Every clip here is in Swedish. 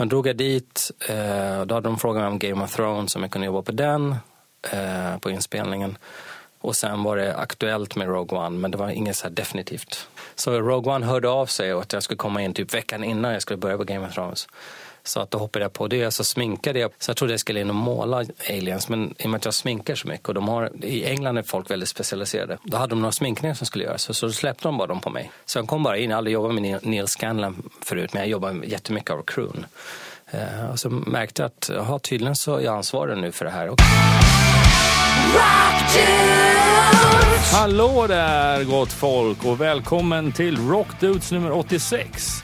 Jag drog jag dit, eh, då hade de frågat mig om Game of Thrones, om jag kunde jobba på den, eh, på inspelningen. Och sen var det aktuellt med Rogue One, men det var inget så här definitivt. Så Rogue One hörde av sig och att jag skulle komma in typ veckan innan jag skulle börja på Game of Thrones. Så att då hoppade jag på det, så sminkade jag. Så jag trodde jag skulle in och måla aliens, men i och med att jag sminkar så mycket och de har, i England är folk väldigt specialiserade. Då hade de några sminkningar som skulle göras, så, så då släppte de bara dem på mig. Så jag kom bara in, jag har aldrig jobbat med Neil Scanlan förut, men jag jobbar jättemycket av crewn. Eh, och så märkte jag att, aha, tydligen så är jag ansvarig nu för det här också. Hallå där gott folk och välkommen till Rockdudes nummer 86.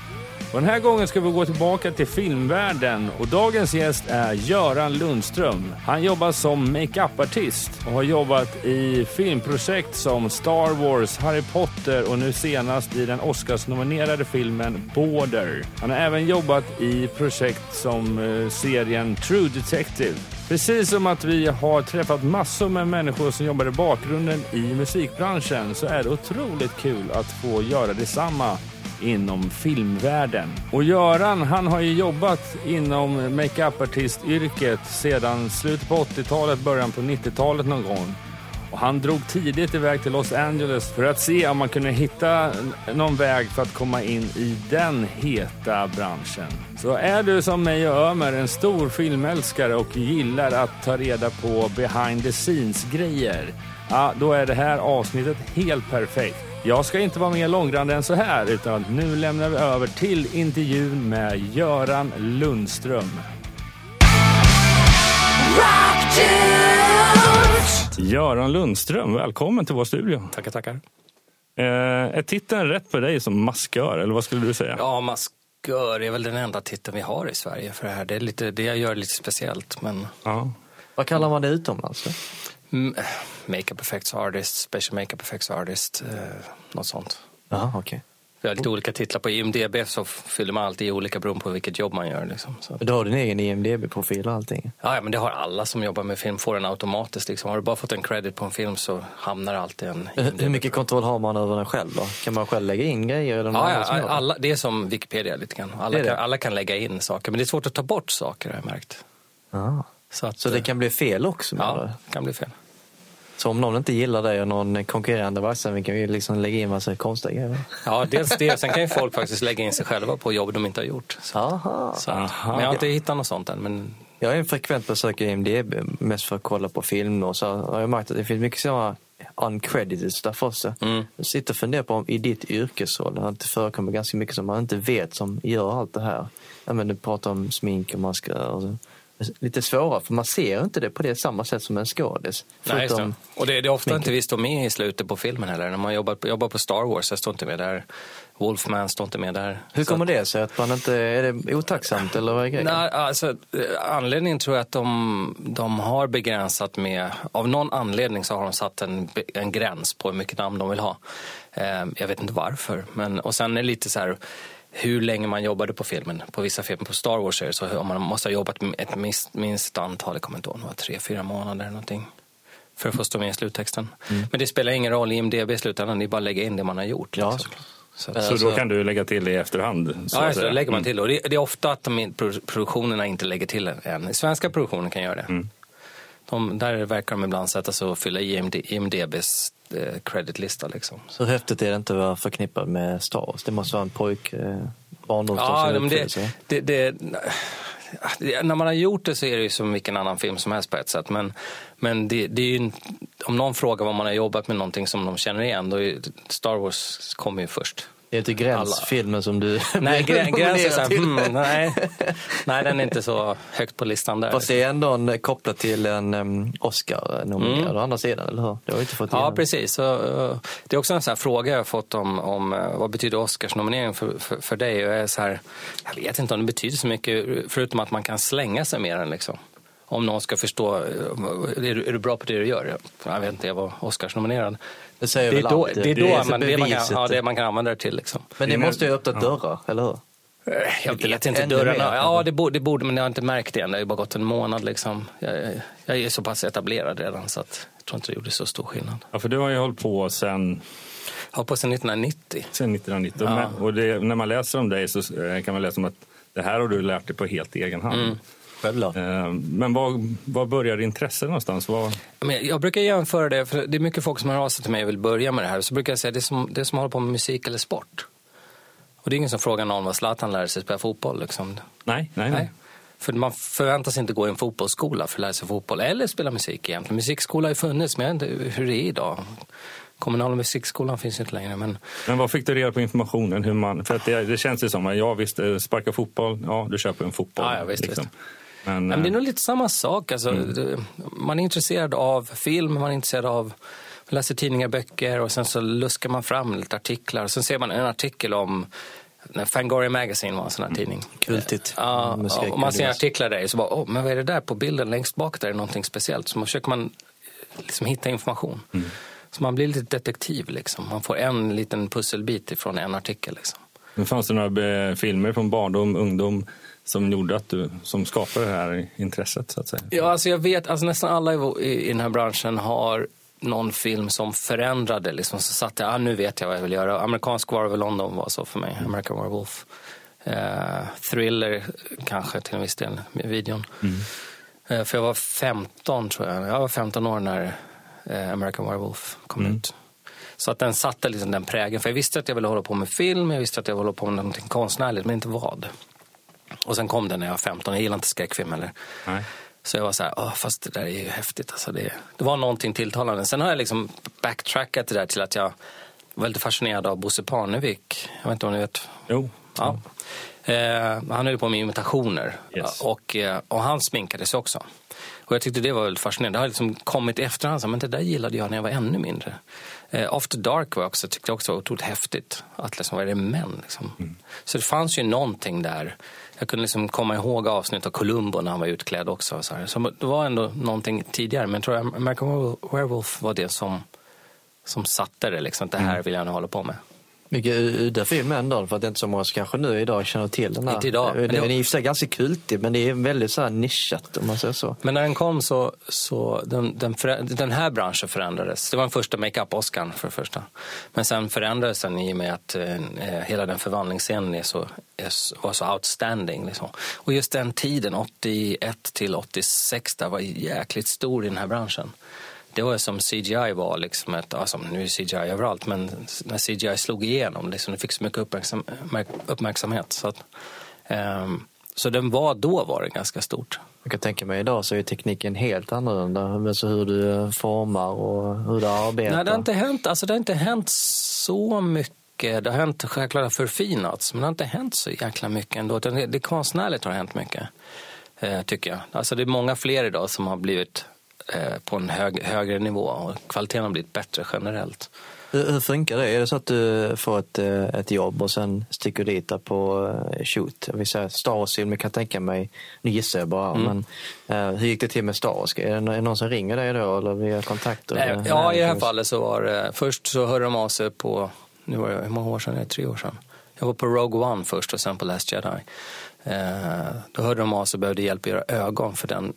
Och den här gången ska vi gå tillbaka till filmvärlden och dagens gäst är Göran Lundström. Han jobbar som makeup-artist och har jobbat i filmprojekt som Star Wars, Harry Potter och nu senast i den Oscars-nominerade filmen Border. Han har även jobbat i projekt som eh, serien True Detective. Precis som att vi har träffat massor med människor som jobbar i bakgrunden i musikbranschen så är det otroligt kul att få göra detsamma inom filmvärlden. Och Göran, han har ju jobbat inom makeup-artistyrket sedan slutet på 80-talet, början på 90-talet någon gång. Och han drog tidigt iväg till Los Angeles för att se om man kunde hitta någon väg för att komma in i den heta branschen. Så är du som mig och Ömer en stor filmälskare och gillar att ta reda på behind the scenes-grejer, ja, då är det här avsnittet helt perfekt. Jag ska inte vara mer långrandig än så här, utan nu lämnar vi över till intervjun med Göran Lundström. Göran Lundström, välkommen till vår studio. Tackar, tackar. Eh, är titeln rätt på dig som maskör, eller vad skulle du säga? Ja, maskör är väl den enda titeln vi har i Sverige för det här. Det är lite, det jag gör lite speciellt, men... Ja. Vad kallar man det utomlands? Mm, makeup effects artist, special makeup effects artist, eh, något sånt. Okej. Okay. Vi har lite olika titlar. På IMDB så fyller man alltid i olika beroende på vilket jobb man gör. Liksom. Så. Du har din egen IMDB-profil och allting? Ja, ja, men det har alla som jobbar med film. Får den automatiskt. Liksom. Har du bara fått en credit på en film så hamnar alltid en IMDb. Hur mycket kontroll har man över den själv då? Kan man själv lägga in grejer? Eller ja, ja alla, det är som Wikipedia lite grann. Alla, det kan, alla kan lägga in saker, men det är svårt att ta bort saker har jag märkt. Ah. Så, att, så det kan bli fel också? Ja, det kan bli fel. Så om någon inte gillar dig och någon konkurrerande verksamhet kan vi liksom lägga in massa konstiga grejer. Ja, dels det. Sen kan ju folk faktiskt lägga in sig själva på jobb de inte har gjort. Så, Aha. Så, men jag har inte hittat något sånt än. Men... Jag är en frekvent besökare i IMDB, mest för att kolla på film. Och så har jag märkt att det finns mycket sådana uncredited stuff också. Mm. Jag sitter och funderar på om i ditt yrkesroll, det förekommer ganska mycket som man inte vet som gör allt det här. Ja, men du pratar om smink och masker och så lite svårare för man ser inte det på det samma sätt som en skådis. Nej, förutom... Och det, det är ofta sminket. inte vi står med i slutet på filmen heller. När man jobbar på, jobbar på Star Wars, jag står inte med där. Wolfman står inte med där. Hur kommer det sig? Att man inte, är det otacksamt eller vad är grejen? Nej, alltså, anledningen tror jag att de, de har begränsat med, av någon anledning så har de satt en, en gräns på hur mycket namn de vill ha. Eh, jag vet inte varför. Men, och sen är det lite så här, hur länge man jobbade på filmen. På vissa filmer, på Star Wars är det så om man måste ha jobbat ett minst, minst antal, jag kommer inte ihåg, tre, fyra månader eller någonting. För att få stå med i sluttexten. Mm. Men det spelar ingen roll i IMDB i slutändan, det är bara att lägga in det man har gjort. Ja, liksom. så, så, så, då kan du lägga till det i efterhand? Så ja, så lägger man till. Och det, det, är ofta att de, produktionerna inte lägger till än. Svenska produktioner kan göra det. Mm. De, där verkar de ibland sätta sig och fylla i IMD, IMDBs creditlista. Liksom. Så häftigt är det inte att vara förknippad med Star Wars? Det måste vara en pojk, eh, ja, det, det, det, När man har gjort det så är det ju som vilken annan film som helst på ett sätt. Men, men det, det är ju, om någon frågar vad man har jobbat med någonting som de känner igen, då är Star Wars kommer ju först. Det är inte gränsfilmen som du Nej, grä, gräns är så här, hmm, nej, nej, den är inte så högt på listan där. Fast det är ändå kopplat till en um, Oscar-nominerad mm. å andra sidan, eller hur? Det har inte fått ja, precis. Så, uh, det är också en sån fråga jag har fått om, om uh, vad betyder Oscarsnominering för, för, för dig? Jag, är så här, jag vet inte om det betyder så mycket, förutom att man kan slänga sig med den. Liksom om någon ska förstå, är du, är du bra på det du gör? Jag vet inte, jag var Oscarsnominerad. Det säger det är väl då, alltid. Det är då det är man, det man, kan, ja, det man kan använda det till. Liksom. Men det måste ju ha öppnat dörrar, eller hur? Jag vet inte, dörrarna. Ja, det borde, det borde, men jag har inte märkt det än. Det har ju bara gått en månad. Liksom. Jag, jag är så pass etablerad redan så att jag tror inte det gjorde så stor skillnad. Ja, för du har ju hållit på sen... Har på sedan 1990. Sen 1990. Ja. Och det, när man läser om dig så kan man läsa om att Det här har du lärt dig på helt egen hand. Mm. Självklart. Eh, Men var, var börjar intresset någonstans? Var, jag brukar jämföra det, för det är mycket folk som hör av sig till mig och vill börja med det här. Så brukar jag säga det är som, det är som att hålla på med musik eller sport. Och det är ingen som frågar någon vad Zlatan lärde sig spela fotboll. Liksom. nej, nej, nej. Nej. För man förväntar sig inte gå i en fotbollsskola för att lära sig fotboll. Eller spela musik egentligen. Musikskola har ju funnits, men jag vet inte hur det är idag. Kommunala musikskolan finns inte längre. Men Men vad fick du reda på informationen? Hur man, för att det, det känns ju som att ja, visst, eh, sparka fotboll, ja, du köper en fotboll. liksom. Ja, ja, visst, visst. Men, men det är eh, nog lite samma sak. Alltså, det- Man är intresserad av film, man är intresserad av läser tidningar, böcker och sen så luskar man fram lite artiklar. Sen ser man en artikel om när Fangoria Magazine var en sån här tidning. Kultigt. Ja, Musik- och man ser artiklar där så bara, oh, men vad är det där på bilden längst bak där är någonting speciellt. Så man försöker man liksom hitta information. Så man blir lite detektiv liksom. Man får en liten pusselbit ifrån en artikel liksom. Men fanns det några eh, filmer från barndom, ungdom som gjorde att du som skapade det här intresset? Så att säga? Ja, alltså jag vet, alltså nästan alla i, i, den här branschen har någon film som förändrade. Liksom, så satt jag, ah, nu vet jag vad jag vill göra. Amerikansk War of London var så för mig. American Werewolf. Eh, thriller kanske till en viss del, med videon. Eh, för jag var 15 tror jag. Jag var 15 år när eh, American Werewolf kom ut. Så att den satte liksom den prägen. För jag visste att jag ville hålla på med film, jag visste att jag ville hålla på med någonting konstnärligt, men inte vad. Och sen kom den när jag var 15. Jag gillar inte skräckfilm heller. Nej. Så jag var så här, Åh, fast det där är ju häftigt. Alltså det, det var någonting tilltalande. Sen har jag liksom backtrackat det där till att jag var lite fascinerad av Bosse Parnevik. Jag vet inte om ni vet. Jo. Ja. Eh, han höll på med imitationer Yes. och, eh, och han sminkade sig också. Och jag tyckte det var väldigt fascinerande. Det har liksom kommit i efterhand, så, men det där gillade jag när jag var ännu mindre. Eh, After Dark var också, tyckte jag också var otroligt häftigt. Att liksom, vad är det män? Liksom. Så det fanns ju någonting där. Jag kunde liksom komma ihåg avsnitt av Columbo när han var utklädd också. Så, här. så det var ändå någonting tidigare. Men jag tror American Werewolf var det som, som satte det. Liksom. Det här vill jag nu hålla på med. Mycket udda film ändå, för att det är inte så många som kanske nu idag känner till den här. Inte idag, Den är i och för sig ganska kultig, men det är väldigt så här nischat om man säger så. Men när den kom så, så den, den, den här branschen förändrades. Det var den första makeup-Oscarn för det första. Men sen förändrades den i och med att eh, hela den förvandlingsscenen är så, är, var så outstanding. Liksom. Och just den tiden, 81 till 86, där var jäkligt stor i den här branschen. Det var som CGI var, liksom ett, alltså, nu är CGI överallt, men när CGI slog igenom, liksom, det fick så mycket uppmärksam, uppmärksamhet. Så, att, ehm, så den var, då var den ganska stort. Jag kan tänka mig idag så är tekniken helt annorlunda. Alltså hur du formar och hur du arbetar. Nej, det har inte hänt, alltså, det har inte hänt så mycket. Det har hänt självklart förfinats, men det har inte hänt så jäkla mycket ändå. Det, det konstnärligt har hänt mycket, eh, tycker jag. Alltså, det är många fler idag som har blivit eh, på en hög, högre nivå och kvaliteten har blivit bättre generellt. Hur, hur funkar det? Är det så att du får ett, eh, ett jobb och sen sticker du dit på eh, shoot? Vill säga Star Wars-filmer kan jag tänka mig, nu gissar jag bara, Mm. men eh, hur gick det till med Star Wars? Är det, det någon som ringer dig då eller via kontakter? Nej, eller? ja, i det här fallet så var det... Först så hörde de av sig på... Nu var det, hur många år sedan? Det är tre år sedan. Jag var på Rogue One först och sen på Last Jedi. Eh, då hörde de av sig och behövde hjälp att göra ögon för den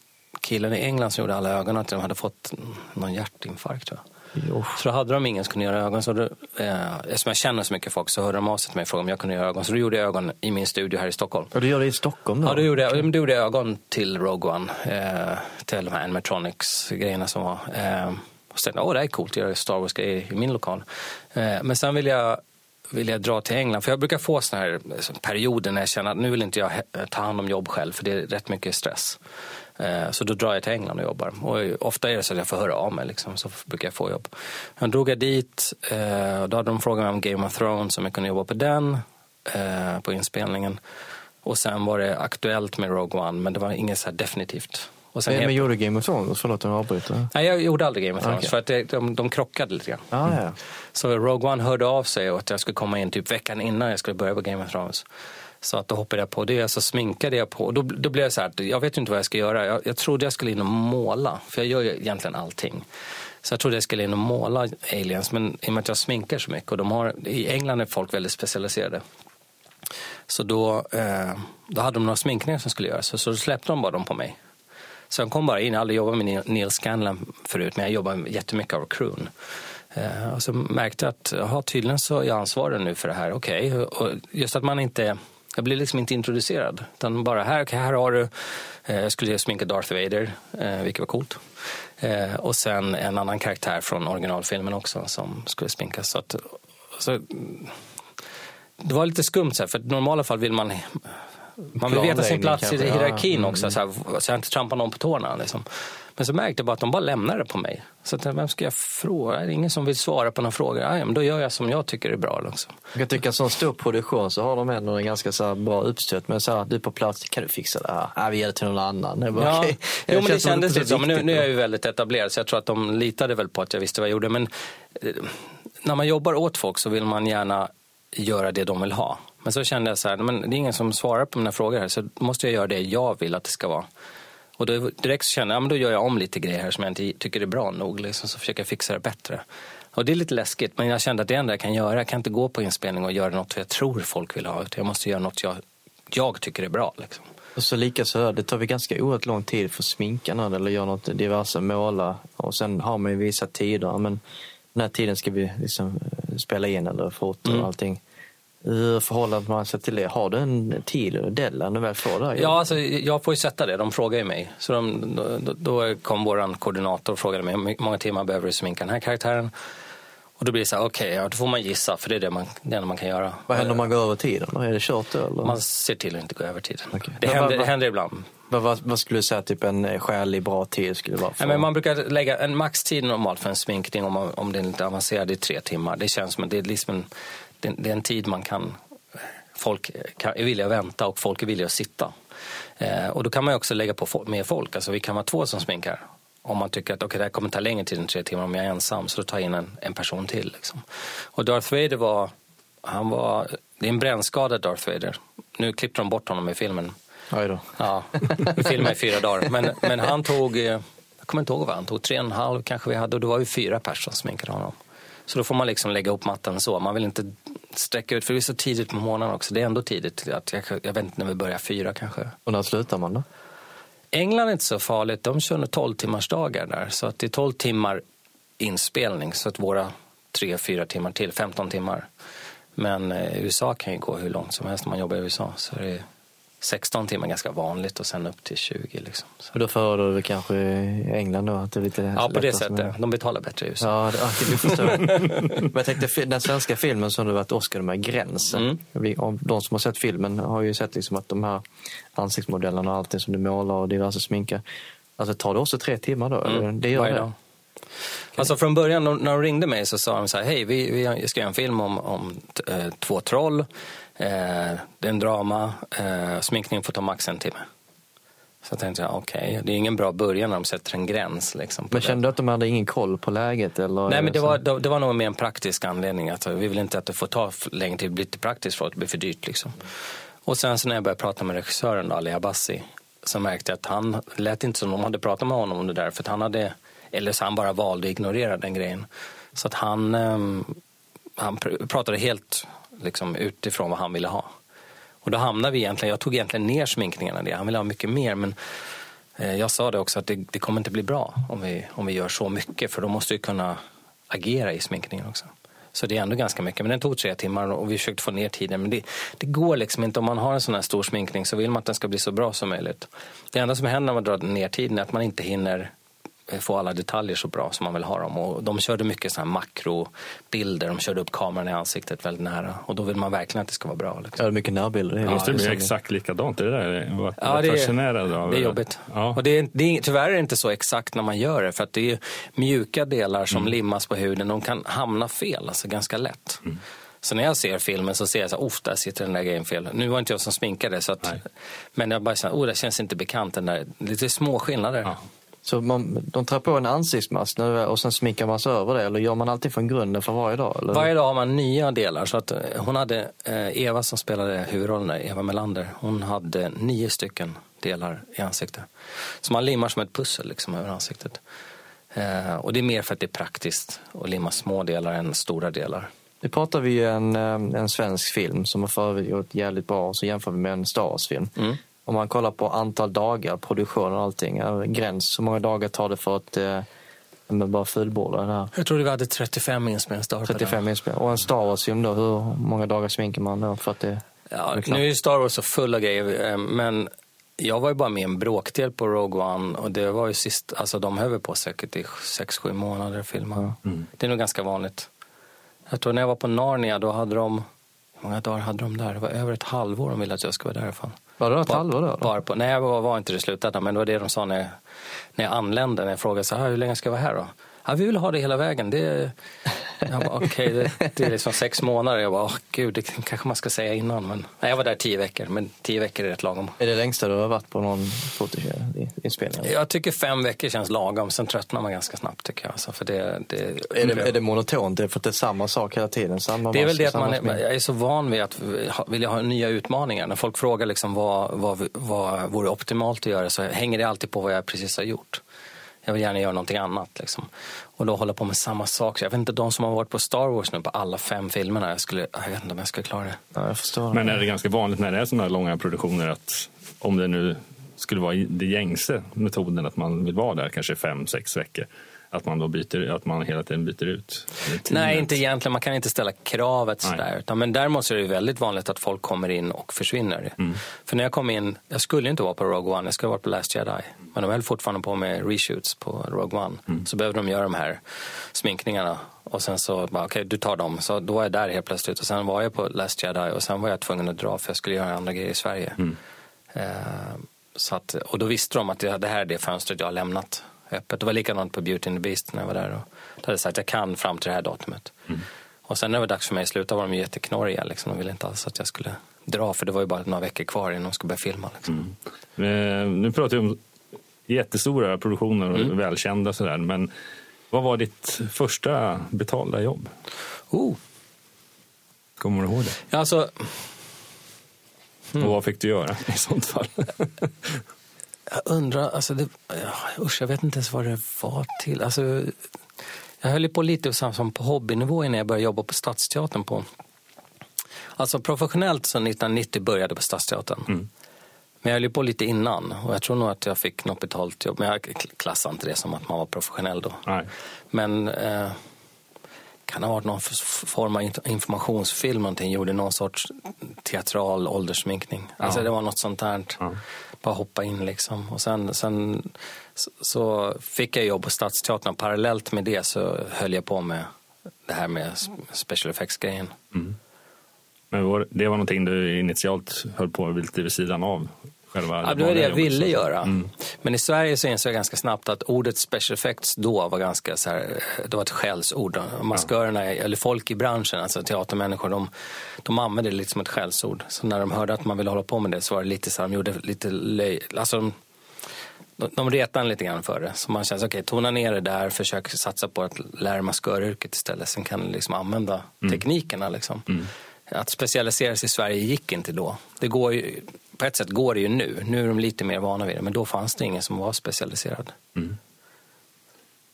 killen i England som gjorde alla ögonen till de hade fått någon hjärtinfarkt. Tror jag. Jo. Så då hade de ingen som kunde göra ögon. Så då, eh, eftersom jag känner så mycket folk så hörde de av sig till mig och frågade om jag kunde göra ögon. Så då gjorde jag ögon i min studio här i Stockholm. Och du gör det i Stockholm då? Ja, då gjorde jag, då gjorde jag ögon till Rogue One. Eh, till de här animatronics-grejerna som var. Eh, och sen, åh det här är coolt att göra Star Wars-grejer i min lokal. Eh, men sen vill jag, vill jag dra till England. För jag brukar få såna här alltså, perioder när jag känner att nu vill inte jag ta hand om jobb själv. För det är rätt mycket stress. Eh, Så då drar jag till England och jobbar. Och ofta är det så att jag får höra av mig, liksom, så brukar jag få jobb. Jag drog jag dit, eh, och då hade de frågat mig om Game of Thrones, om jag kunde jobba på den, eh, på inspelningen. Och sen var det aktuellt med Rogue One, men det var inget så definitivt. Och sen Men, helt- men gjorde du Game of Thrones? Förlåt om jag avbryter. Nej, jag gjorde aldrig Game of Thrones, Okej. för att det, de, de krockade lite grann. Ah, ja. Så Rogue One hörde av sig och att jag skulle komma in typ veckan innan jag skulle börja på Game of Thrones. Så att då hoppade jag på det, så alltså sminkade jag på. Och då, då blev jag så här, jag vet inte vad jag ska göra. Jag, jag trodde jag skulle in och måla, för jag gör ju egentligen allting. Så jag trodde jag skulle in och måla aliens, men i och med att jag sminkar så mycket och de har, i England är folk väldigt specialiserade. Så då, eh, då hade de några sminkningar som skulle göras, så, så då släppte de bara dem på mig. Så jag kom bara in, jag hade aldrig jobbat med Neil- Scanlan, förut, men jag jobbar jättemycket av crewn. Eh, och så märkte jag att jaha, tydligen så är jag ansvarig nu för det här. Okej, och just att man inte jag blev liksom inte introducerad. Utan bara här, här har du, eh, jag skulle sminka Darth Vader, eh, vilket var coolt. Eh, och sen en annan karaktär från originalfilmen också som skulle sminkas. Så att, så, det var lite skumt, så här, för i normala fall vill man man vill veta sin plats i hierarkin också, mm. så, här, så jag inte trampar någon på tårna. Liksom. Men så märkte jag bara att de bara lämnade det på mig. Så att, vem ska jag fråga? Är det ingen som vill svara på några frågor? Ja, men då gör jag som jag tycker är bra. Liksom. Jag tycker att som stor produktion så har de ändå en ganska så bra uppstöt. Men så här, du på plats, kan du fixa det här? Ja, vi ger det till någon annan. Det bara, ja. okay. Jo, men det kändes lite så. Men nu, nu, är jag ju väldigt etablerad så jag tror att de litade väl på att jag visste vad jag gjorde. Men eh, när man jobbar åt folk så vill man gärna göra det de vill ha. Men så kände jag så här, men det är ingen som svarar på mina frågor här så måste jag göra det jag vill att det ska vara. Och då direkt så kände jag, ja, men då gör jag om lite grejer här som jag inte tycker är bra nog. Liksom, så försöker jag fixa det bättre. Och det är lite läskigt, men jag kände att det enda jag kan göra, jag kan inte gå på inspelning och göra något jag tror folk vill ha. Utan jag måste göra något jag, jag tycker är bra. Liksom. Och så lika så, det tar vi ganska oerhört lång tid för sminka någon eller göra något diverse, måla. Och sen har man ju vissa tider, men den här tiden ska vi liksom eh, spela in eller fota och mm. allting. Hur förhåller man sig till det? Har du en tid eller deadline du väl får det? Ja, alltså, jag får ju sätta det. De frågar ju mig. Så de, då, då kom vår koordinator och frågade mig hur många timmar behöver du sminka den här karaktären. Och då blir det så här, okej, okay, ja, då får man gissa för det är det, man, det enda man kan göra. Vad händer om man går över tiden? Är det kört då? Eller? Man ser till att inte gå över tiden. Okay. Det, händer, vad, det händer ibland. Vad, vad, vad, skulle du säga typ en skälig bra tid skulle vara? För... Men man brukar lägga en maxtid normalt för en sminkning om, man, om den är lite avancerad i tre timmar. Det känns som det är, liksom en, det, det är en tid man kan folk är villiga att vänta och folk är villiga att sitta. Eh, och då kan man också lägga på mer folk, alltså vi kan vara två som sminkar. Om man tycker att okay, det här kommer ta längre tid än tre timmar om jag är ensam, så då tar jag in en, en person till. Liksom. Och Darth Vader var, han var, det är en brännskadad Darth Vader. Nu klippte de bort honom i filmen. Oj då. Ja, filmade i fyra dagar. Men, men han tog, eh, jag kommer inte ihåg vad han tog, tre och en halv kanske vi hade och då var vi fyra personer som sminkade honom. Så då får man liksom lägga upp mattan så. Man vill inte sträcka ut, för det är så tidigt på morgonen också. Det är ändå tidigt. Att jag, jag vet inte när vi börjar, fyra kanske. Och när slutar man då? England är inte så farligt. De kör 12 timmars dagar där. Så att det är 12 timmar inspelning. Så att våra tre, fyra timmar till, 15 timmar. Men eh, USA kan ju gå hur långt som helst när man jobbar i USA. Så det är 16 timmar ganska vanligt och sen upp till 20. Liksom. Så. då föredrar du kanske England då? Att det är lite ja, på det sättet. De betalar bättre i USA. Ja, det, det förstår Men jag tänkte, den svenska filmen som du varit Oscar med, Gränsen. Mm. de som har sett filmen har ju sett liksom att de här ansiktsmodellerna och allting som du målar och diverse sminkar. Alltså tar det också tre timmar då? Mm. Det gör Varje det? Dag. Alltså från början när de ringde mig så sa de så här, hej vi, vi ska göra en film om, om äh, två troll Eh, det är en drama, eh, sminkning får ta max en timme. Så jag tänkte okej, okay, det är ingen bra början när de sätter en gräns. Liksom, men kände du att de hade ingen koll på läget? Eller Nej, men det var, det var nog mer en praktisk anledning. Att vi vill inte att det får ta längre tid, det blir inte praktiskt för att det blir för dyrt. Liksom. Och sen så när jag började prata med regissören, Ali Abbasi, så märkte jag att han lät inte som de hade pratat med honom om det där. För han hade, eller så han bara valde att ignorera den grejen. Så att han, um, han pratade helt liksom, utifrån vad han ville ha. Och då hamnade vi egentligen, jag tog egentligen ner sminkningarna det. Han ville ha mycket mer men eh, jag sa det också att det, det, kommer inte bli bra om vi, om vi gör så mycket för då måste vi kunna agera i sminkningen också. Så det är ändå ganska mycket. Men den tog tre timmar och vi försökte få ner tiden. Men det, det, går liksom inte. Om man har en sån här stor sminkning så vill man att den ska bli så bra som möjligt. Det enda som händer när man drar ner tiden är att man inte hinner få alla detaljer så bra som man vill ha dem. Och de körde mycket såna makrobilder, de körde upp kameran i ansiktet väldigt nära. Och då vill man verkligen att det ska vara bra. Liksom. Ja, mycket närbilder. Det måste bli exakt likadant. Det där var, ja, det fascinerad av. Det är jobbigt. Ja. Och det är, det är, tyvärr är det inte så exakt när man gör det. För att det är mjuka delar som mm. limmas på huden. De kan hamna fel, alltså ganska lätt. Mm. Så när jag ser filmen så ser jag så här, där sitter den där grejen fel. Nu var inte jag som sminkade, så att, men jag bara känner, oh, det känns inte bekant. Den där, lite små skillnader. Ja. Så man, de tar på en ansiktsmask och sen sminkar man sig över det eller gör man alltid från grunden för varje dag? Eller? Varje dag har man nya delar. Så att eh, hon hade, eh, Eva som spelade huvudrollen, Eva Melander, hon hade nio stycken delar i ansiktet. Så man limmar som ett pussel liksom, över ansiktet. Eh, och det är mer för att det är praktiskt att limma små delar än stora delar. Nu pratar vi ju en, en svensk film som har föregått jävligt bra och så jämför vi med en Star Wars-film. Mm. Om man kollar på antal dagar, produktion och allting, gräns, hur många dagar tar det för att eh, bara fullborda det här? Jag tror vi hade 35 inspelningsdagar. 35 inspelningar. Och en Star Wars-film då, hur många dagar sminkar man då för att det Ja, Det är klart. nu är ju Star Wars så full av grejer, eh, men jag var ju bara med en bråkdel på Rogue One och det var ju sist, alltså de höll på säkert i 6-7 månader att filma. Det är nog ganska vanligt. Jag tror när jag var på Narnia, då hade de, hur många dagar hade de där? Det var över ett halvår de ville att jag skulle vara där i alla fall. Var det ett halvår då? Bara på, nej, jag var, var inte det i slutändan, men det var det de sa när när jag anlände. När jag frågade så här, hur länge ska jag vara här då? Ja, vi vill ha det hela vägen. Det, jag bara, okej, det, det är liksom sex månader. Jag bara, åh, gud, det kanske man ska säga innan. Men, nej, jag var där tio veckor, men tio veckor är rätt lagom. Är det längsta du har varit på någon fotoinspelning? Jag tycker fem veckor känns lagom, sen tröttnar man ganska snabbt tycker jag. Alltså, för det, det, Är det, är det monotont? Det är för att det är samma sak hela tiden? Samma Det är väl det att man är, jag är så van vid att vilja ha nya utmaningar. När folk frågar liksom vad, vad, vad vore optimalt att göra så hänger det alltid på vad jag precis har gjort. Jag vill gärna göra någonting annat. Liksom. Och då hålla på med samma sak. Så Jag vet inte, de som har varit på Star Wars nu på alla fem filmerna, jag, skulle, jag vet inte om jag skulle klara det. Ja, jag förstår. Men är det ganska vanligt när det är sådana här långa produktioner att om det nu skulle vara det gängse metoden att man vill vara där kanske fem, sex veckor, att man då byter, att man hela tiden byter ut? Nej, inte egentligen. Man kan inte ställa kravet sådär. Utan, men däremot är det väldigt vanligt att folk kommer in och försvinner. Mm. För när jag kom in, jag skulle inte vara på Rogue One, jag skulle vara på Last Jedi. Men de höll fortfarande på med reshoots på Rogue One. Mm. Så behövde de göra de här sminkningarna. Och sen så bara, okej du tar dem. Så då var jag där helt plötsligt. Och sen var jag på Last Jedi och sen var jag tvungen att dra för jag skulle göra andra grejer i Sverige. Mm. Eh, så att, och då visste de att det här är det fönstret jag har lämnat öppet. Det var likadant på Beauty and the Beast när jag var där. Och då hade jag sagt att jag kan fram till det här datumet. Och sen när det var dags för mig att sluta var de jätteknorriga. Liksom. De ville inte alls att jag skulle dra för det var ju bara några veckor kvar innan de skulle börja filma. Liksom. Eh, Nu pratar vi om jättestora produktioner och Mm. välkända sådär, men vad var ditt första betalda jobb? Oh. Kommer du ihåg det? Ja, Alltså, Mm. Och vad fick du göra i sånt fall? jag undrar, alltså det, usch, jag vet inte ens vad det var till. Alltså, jag höll på lite som, på hobbynivå innan jag började jobba på Stadsteatern. På, alltså professionellt så 1990 började på Stadsteatern. Mm. Men jag höll på lite innan och jag tror nog att jag fick något betalt jobb. Men jag klassar inte det som att man var professionell då. Nej. Men eh, kan ha varit någon form av in- informationsfilm någonting. Gjorde någon sorts teatral ålderssminkning. Alltså Ja. det var något sånt där. Ja. Bara hoppa in liksom. Och sen, sen så- fick jag jobb på Stadsteatern. Parallellt med det så höll jag på med det här med special effects-grejen. Mm. Men det var någonting du initialt höll på med lite vid sidan av själva Ja, det var det jag ville så. göra. Mm. Men i Sverige så insåg jag ganska snabbt att ordet special effects då var ganska så här, det var ett skällsord. Maskörerna, eller folk i branschen, alltså teatermänniskor, de, de använde det lite som ett skällsord. Så när de hörde att man ville hålla på med det så var det lite så här, de gjorde lite löj, alltså de, de, de en lite grann för det. Så man kände, okej, tona ner det där, försök satsa på att lära masköryrket istället. Sen kan du liksom använda teknikerna liksom. Att specialisera sig i Sverige gick inte då. Det går ju, på ett sätt går det ju nu. Nu är de lite mer vana vid det, men då fanns det ingen som var specialiserad.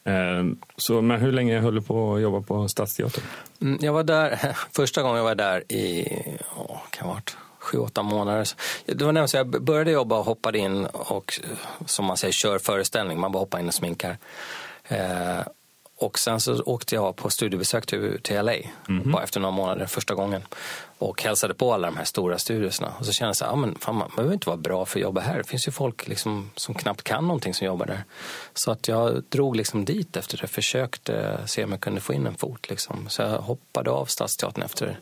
Eh, Så, men hur länge höll du på att jobba på Stadsteatern? Mm, Jag var där, första gången jag var där i, åh, kan ha varit sju, åtta månader. Det var nämligen så jag började jobba och hoppade in och som man säger kör föreställning, man bara hoppar in och sminkar. Eh, och sen så åkte jag på studiebesök till, till LA, bara efter några månader, första gången. Och hälsade på alla de här stora studierna. Och så kände jag så här, men fan, man behöver inte vara bra för att jobba här. Det finns ju folk liksom, som knappt kan någonting som jobbar där. Så att jag drog liksom dit efter det, försökte se om jag kunde få in en fot. Liksom. Så jag hoppade av Stadsteatern efter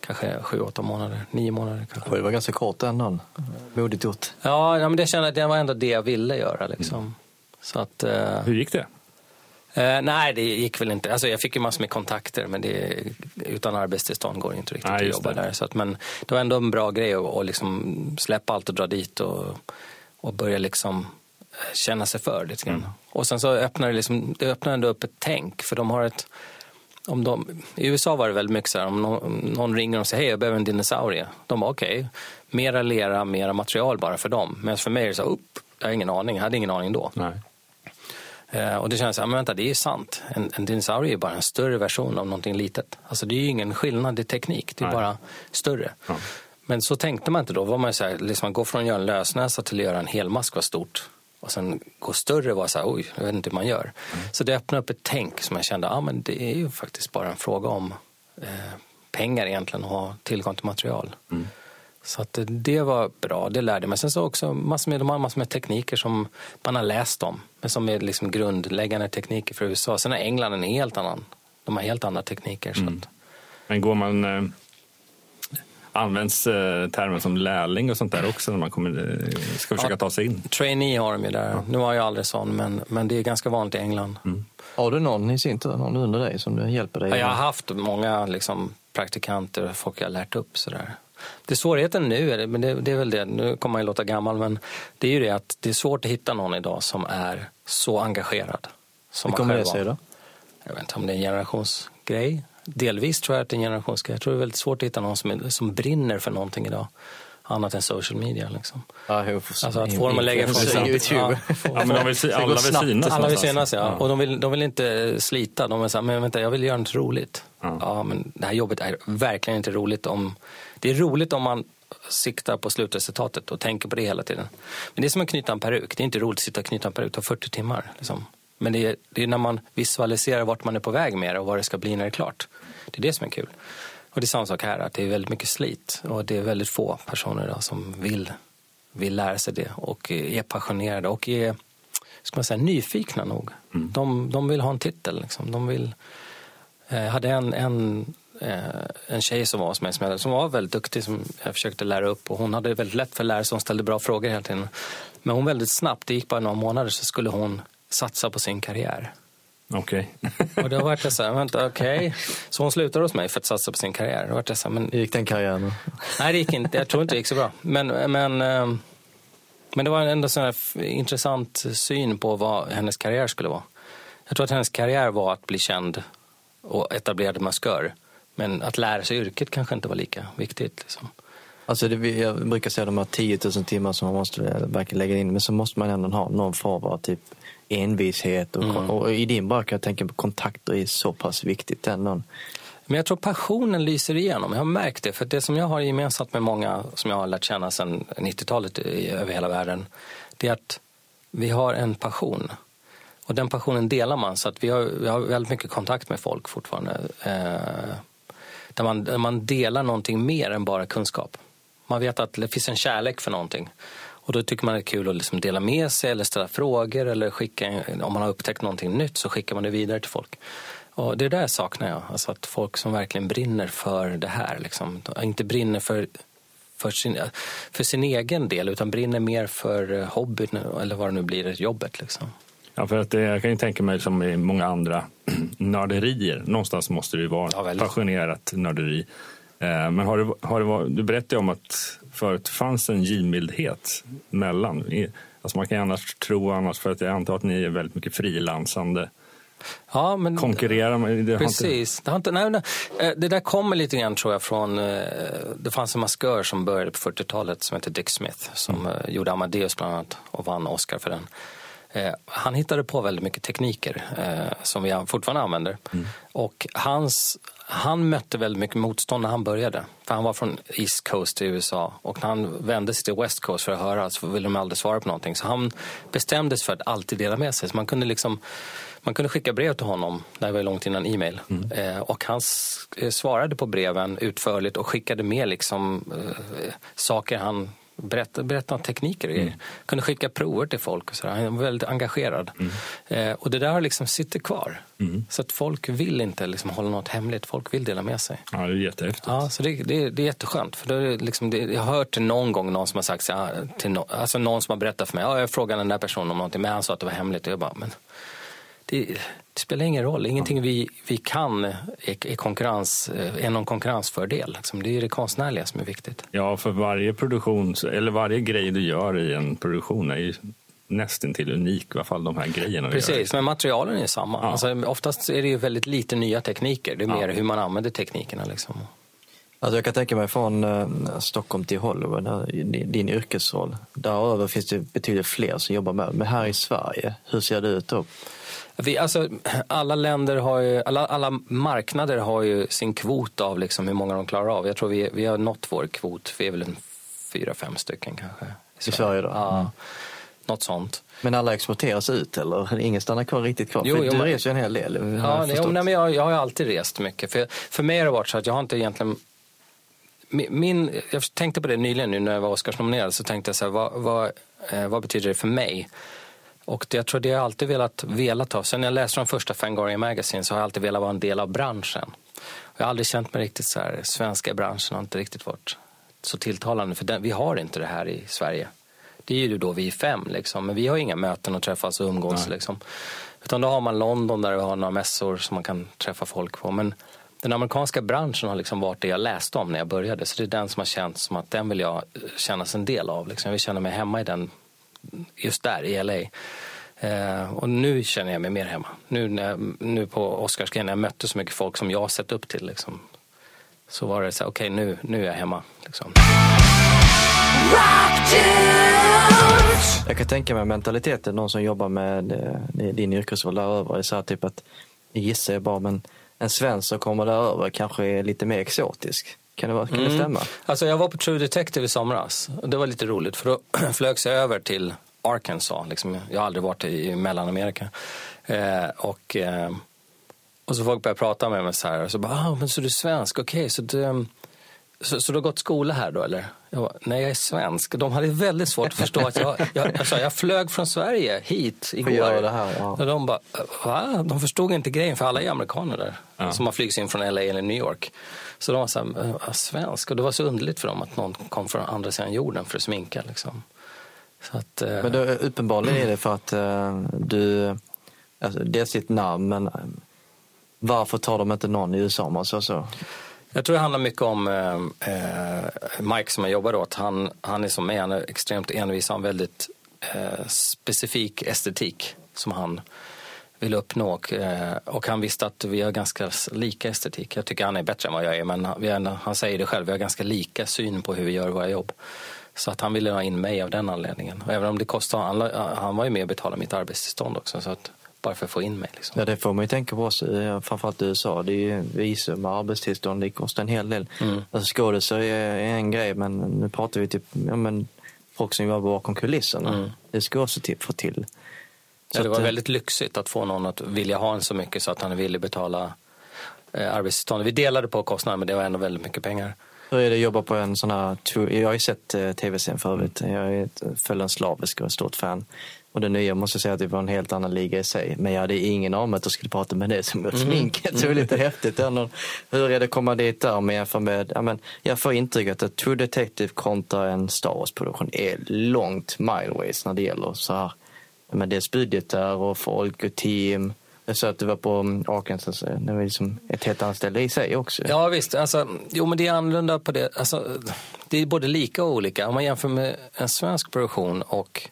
kanske sju, åtta månader, nio månader kanske. Det var ganska kort ändå. Modigt gjort. Ja, men det kände det var ändå det jag ville göra. Liksom. Så att, eh, Hur gick det? Eh, nej, det gick väl inte. Alltså, jag fick ju massor med kontakter, men det, utan arbetstillstånd går det inte riktigt Nej, att jobba det. där. Så att, men det var ändå en bra grej att, att liksom släppa allt och dra dit och, och börja liksom eh, känna sig för lite grann. Och sen så öppnar det, liksom, det öppnar ändå upp ett tänk, för de har ett om de, I USA var det väldigt mycket så här, om någon, om någon ringer och säger hej jag behöver en dinosaurie. De bara okej, mera lera, mera material bara för dem. Men för mig är det så här, upp, jag har ingen aning, jag hade ingen aning då. Nej. Eh, och det känns, ja men vänta, det är sant. En, en dinosaurie är bara en större version av någonting litet. Alltså det är ju ingen skillnad i teknik, det är Nej. bara större. Ja. Men så tänkte man inte då. Var man så här, liksom man går från att göra en lösnäsa till att göra en helmask var stort. Och sen gå större var så här, oj, jag vet inte hur man gör. Så det öppnade upp ett tänk som jag kände, ja men det är ju faktiskt bara en fråga om eh, pengar egentligen och ha tillgång till material. Så att det var bra, det lärde mig. Sen så också massor med, de har massor med tekniker som man har läst om, men som är liksom grundläggande tekniker för USA. Sen har England en helt annan, de har helt andra tekniker. Så att, Men går man... Eh, används eh, termer som lärling och sånt där också när man kommer, eh, ska försöka Ja. ta sig in? trainee har de ju där. Nu har jag aldrig sån, men, men det är ganska vanligt i England. Har du någon i sin tur, någon under dig som hjälper dig? Ja, jag har haft många liksom, praktikanter och folk jag har lärt upp. Sådär. Det är svårigheten nu, men det, det är väl det, nu kommer man ju låta gammal, men det är ju det att det är svårt att hitta någon idag som är så engagerad. Som Hur kommer det sig då? Jag vet inte om det är en generationsgrej. Delvis tror jag att det är en generationsgrej. Jag tror det är väldigt svårt att hitta någon som, är, som brinner för någonting idag. Annat än social media. Liksom. Ja, får- Alltså att få dem att lägga ifrån sig. Youtube. Ja, få- Ja, men de vill, se- Det går alla vill synas alla vill synas, ja. Och de vill, de vill inte slita. De vill säga, men vänta, jag vill göra något roligt. Ja. Ja. men det här jobbet är verkligen inte roligt om... Det är roligt om man siktar på slutresultatet och tänker på det hela tiden. Men det är som att knyta en peruk. Det är inte roligt att sitta och knyta en peruk. Det tar 40 timmar. Liksom. Men det är, det är när man visualiserar vart man är på väg med det och vad det ska bli när det är klart. Det är det som är kul. Och det är samma sak här, att det är väldigt mycket slit. Och det är väldigt få personer idag som vill, vill lära sig det och är passionerade och är ska man säga, nyfikna nog. De, de vill ha en titel. Liksom. De vill, eh, hade en, en, en tjej som var hos mig som, jag, som var väldigt duktig som jag försökte lära upp. Och hon hade väldigt lätt för att lära sig, hon ställde bra frågor hela tiden. Men hon väldigt snabbt, det gick bara några månader, så skulle hon satsa på sin karriär. Okej. Och då var jag så här, vänta, okej. Så hon slutade hos mig för att satsa på sin karriär. Då var jag så här, men Hur gick den karriären? Nej, det gick inte. Jag tror inte det gick så bra. Men, men, eh, men det var ändå sån här f- intressant syn på vad hennes karriär skulle vara. Jag tror att hennes karriär var att bli känd och etablerad maskör. Men att lära sig yrket kanske inte var lika viktigt. Liksom. Alltså det, jag brukar säga de här 10 000 timmar som man måste verkligen lägga in, men så måste man ändå ha någon form av typ envishet. Och, Mm. och i din kan jag tänka på kontakter är så pass viktigt ändå. Men jag tror passionen lyser igenom. Jag har märkt det. För det som jag har gemensamt med många som jag har lärt känna sedan 90-talet i- över hela världen, det är att vi har en passion. Och den passionen delar man. Så att vi, har, vi har väldigt mycket kontakt med folk fortfarande. Eh, där, man, där man delar någonting mer än bara kunskap. Man vet att det finns en kärlek för någonting. Och då tycker man det är kul att liksom dela med sig eller ställa frågor eller skicka, om man har upptäckt någonting nytt så skickar man det vidare till folk. Och det där saknar jag, alltså att folk som verkligen brinner för det här. Liksom. Inte brinner för, för, sin, för sin egen del utan brinner mer för eh, hobbyn eller vad det nu blir, jobbet. Liksom. Ja, för att det, jag kan ju tänka mig som i många andra nörderier. Någonstans måste det ju vara Ja, väldigt. passionerat nörderi. Eh, Men har det, har det varit, du berättade om att förut fanns en givmildhet mellan. Alltså man kan ju annars tro annars, för att jag antar att ni är väldigt mycket frilansande. Ja, men, Konkurrerar med... Det har inte, Precis. Det, har inte, nej, nej, eh, det där kommer lite grann tror jag från... eh, Det fanns en maskör som började på 40-talet som hette Dick Smith som eh, gjorde Amadeus bland annat och vann Oscar för den. Eh, Han hittade på väldigt mycket tekniker eh, som vi fortfarande använder. Och hans, han mötte väldigt mycket motstånd när han började. För han var från East Coast i USA och när han vände sig till West Coast för att höra så ville de aldrig svara på någonting. Så han bestämde sig för att alltid dela med sig. Så man kunde liksom man kunde skicka brev till honom, det här var långt innan e-mail. Eh, och han eh, svarade på breven utförligt och skickade med liksom, eh, saker han berättade, berättade om tekniker och grejer. Kunde skicka prover till folk och sådär. Han var väldigt engagerad. Eh, och det där har liksom sitter kvar. Så att folk vill inte liksom hålla något hemligt, folk vill dela med sig. Ja, det är jättehäftigt. Ja, så det, det, det är jätteskönt. För är liksom, det, jag har hört någon gång någon som har sagt, så här, till no, alltså någon som har berättat för mig, ja, jag frågade den där personen om någonting, men han sa att det var hemligt. Och jag bara, men det, det spelar ingen roll. Ingenting vi, vi kan är, är, konkurrens, är någon konkurrensfördel. Liksom. Det är det konstnärliga som är viktigt. Ja, för varje produktion, eller varje grej du gör i en produktion är ju nästintill unik, i alla fall de här grejerna. Precis, men materialen är samma. Ja. Alltså, oftast är det ju väldigt lite nya tekniker. Det är mer hur man använder teknikerna. Liksom. Alltså jag kan tänka mig från eh, Stockholm till Hollywood, där, din, din yrkesroll. Däröver finns det betydligt fler som jobbar med Men här i Sverige, hur ser det ut då? Vi, alltså, alla länder har ju, alla, alla marknader har ju sin kvot av liksom hur många de klarar av. Jag tror vi, vi har nått vår kvot. Vi är väl en fyra, fem stycken kanske. I Sverige då? Ja, Mm. något sånt. Men alla exporteras ut eller? Ingen stannar kvar riktigt kvar? Jo, För jo, du men- reser ju en hel del. Ja, nej, nej, men jag, jag har alltid rest mycket. För, för mig har det varit så att jag har inte egentligen min, jag tänkte på det nyligen nu när jag var Oscarsnominerad. Så tänkte jag så här, vad, vad, eh, vad betyder det för mig? Och det, jag tror det har jag alltid velat, velat ha. Sen jag läste de första Fangoria Magazine så har jag alltid velat vara en del av branschen. Jag har aldrig känt mig riktigt så här, svenska branschen har inte riktigt varit så tilltalande. För den, vi har inte det här i Sverige. Det är ju då vi är fem, liksom. men vi har inga möten och träffas och umgås. Liksom. Utan då har man London där vi har några mässor som man kan träffa folk på. Men den amerikanska branschen har liksom varit det jag läste om när jag började. Så det är den som har känts som att den vill jag kännas en del av. Liksom. Jag vill känna mig hemma i den, just där i LA. Eh, och nu känner jag mig mer hemma. Nu, när, nu på Oscarsgalan när jag mötte så mycket folk som jag har sett upp till. Liksom, så var det så okej okay, nu, nu är jag hemma. Liksom. Jag kan tänka mig mentaliteten, någon som jobbar med eh, din yrkesroll däröver, är så här typ att, gissar jag bara, men en svensk som kommer däröver kanske är lite mer exotisk. Kan det, kan mm. det stämma? Alltså jag var på True Detective i somras. Det var lite roligt för då flögs jag över till Arkansas. Liksom. Jag har aldrig varit i Mellanamerika. Eh, och, eh, och så folk började prata med mig så här. Och så bara, ah, men så du är svensk, okej, okay, så du... Så, så du har gått skola här då eller? Jag bara, nej jag är svensk. De hade väldigt svårt att förstå att jag, jag, jag, sa, jag flög från Sverige hit igår. Det här, ja. Och de bara, va? De förstod inte grejen för alla är amerikaner där. Ja. Som har flygits in från LA eller New York. Så de var så här, svensk. Och det var så underligt för dem att någon kom från andra sidan jorden för att sminka. Liksom. Att, uh... Men då, uppenbarligen är det för att uh, du, alltså, dels ditt namn, men uh, varför tar de inte någon i USA om man så? så? Jag tror det handlar mycket om eh, Mike som jag jobbar åt. Han, han är som mig, han är extremt envis. Han har väldigt eh, specifik estetik som han vill uppnå. Och, eh, och, han visste att vi har ganska lika estetik. Jag tycker han är bättre än vad jag är, men han, han säger det själv. Vi har ganska lika syn på hur vi gör våra jobb. Så att han ville ha in mig av den anledningen. Och även om det kostar, han, han var ju med och betalade mitt arbetstillstånd också. Så att, bara för att få in mig. Liksom. Ja, det får man ju tänka på också, framförallt i USA. Det är ju visum och arbetstillstånd, det kostar en hel del. Mm. Alltså skådisar är en grej, men nu pratar vi typ ja, men, folk som jobbar bakom kulisserna. Mm. Det ska också få till. Så det var att, väldigt lyxigt att få någon att vilja ha en så mycket så att han ville betala eh, arbetstillstånd. Vi delade på kostnaden, men det var ändå väldigt mycket pengar. Hur är det att jobba på en sån här... Jag har ju sett eh, tv-serien förut. Jag är följer en slavisk och ett stort fan. Och det nya måste jag säga att det var en helt annan liga i sig. Men jag hade ingen aning om att jag skulle prata med dig som gjort mm. sminket. Det är lite häftigt. Hur är det att komma dit där med jämför med... Ja, men jag får intrycket att True Detective kontra en Star Wars-produktion är långt mileways när det gäller så här. Men dels budgetar och folk och team. Jag sa att du var på mm, Arkansas, det var liksom ett helt annat ställe i sig också. Ja visst, alltså, jo men det är annorlunda på det. Alltså, det är både lika och olika. Om man jämför med en svensk produktion och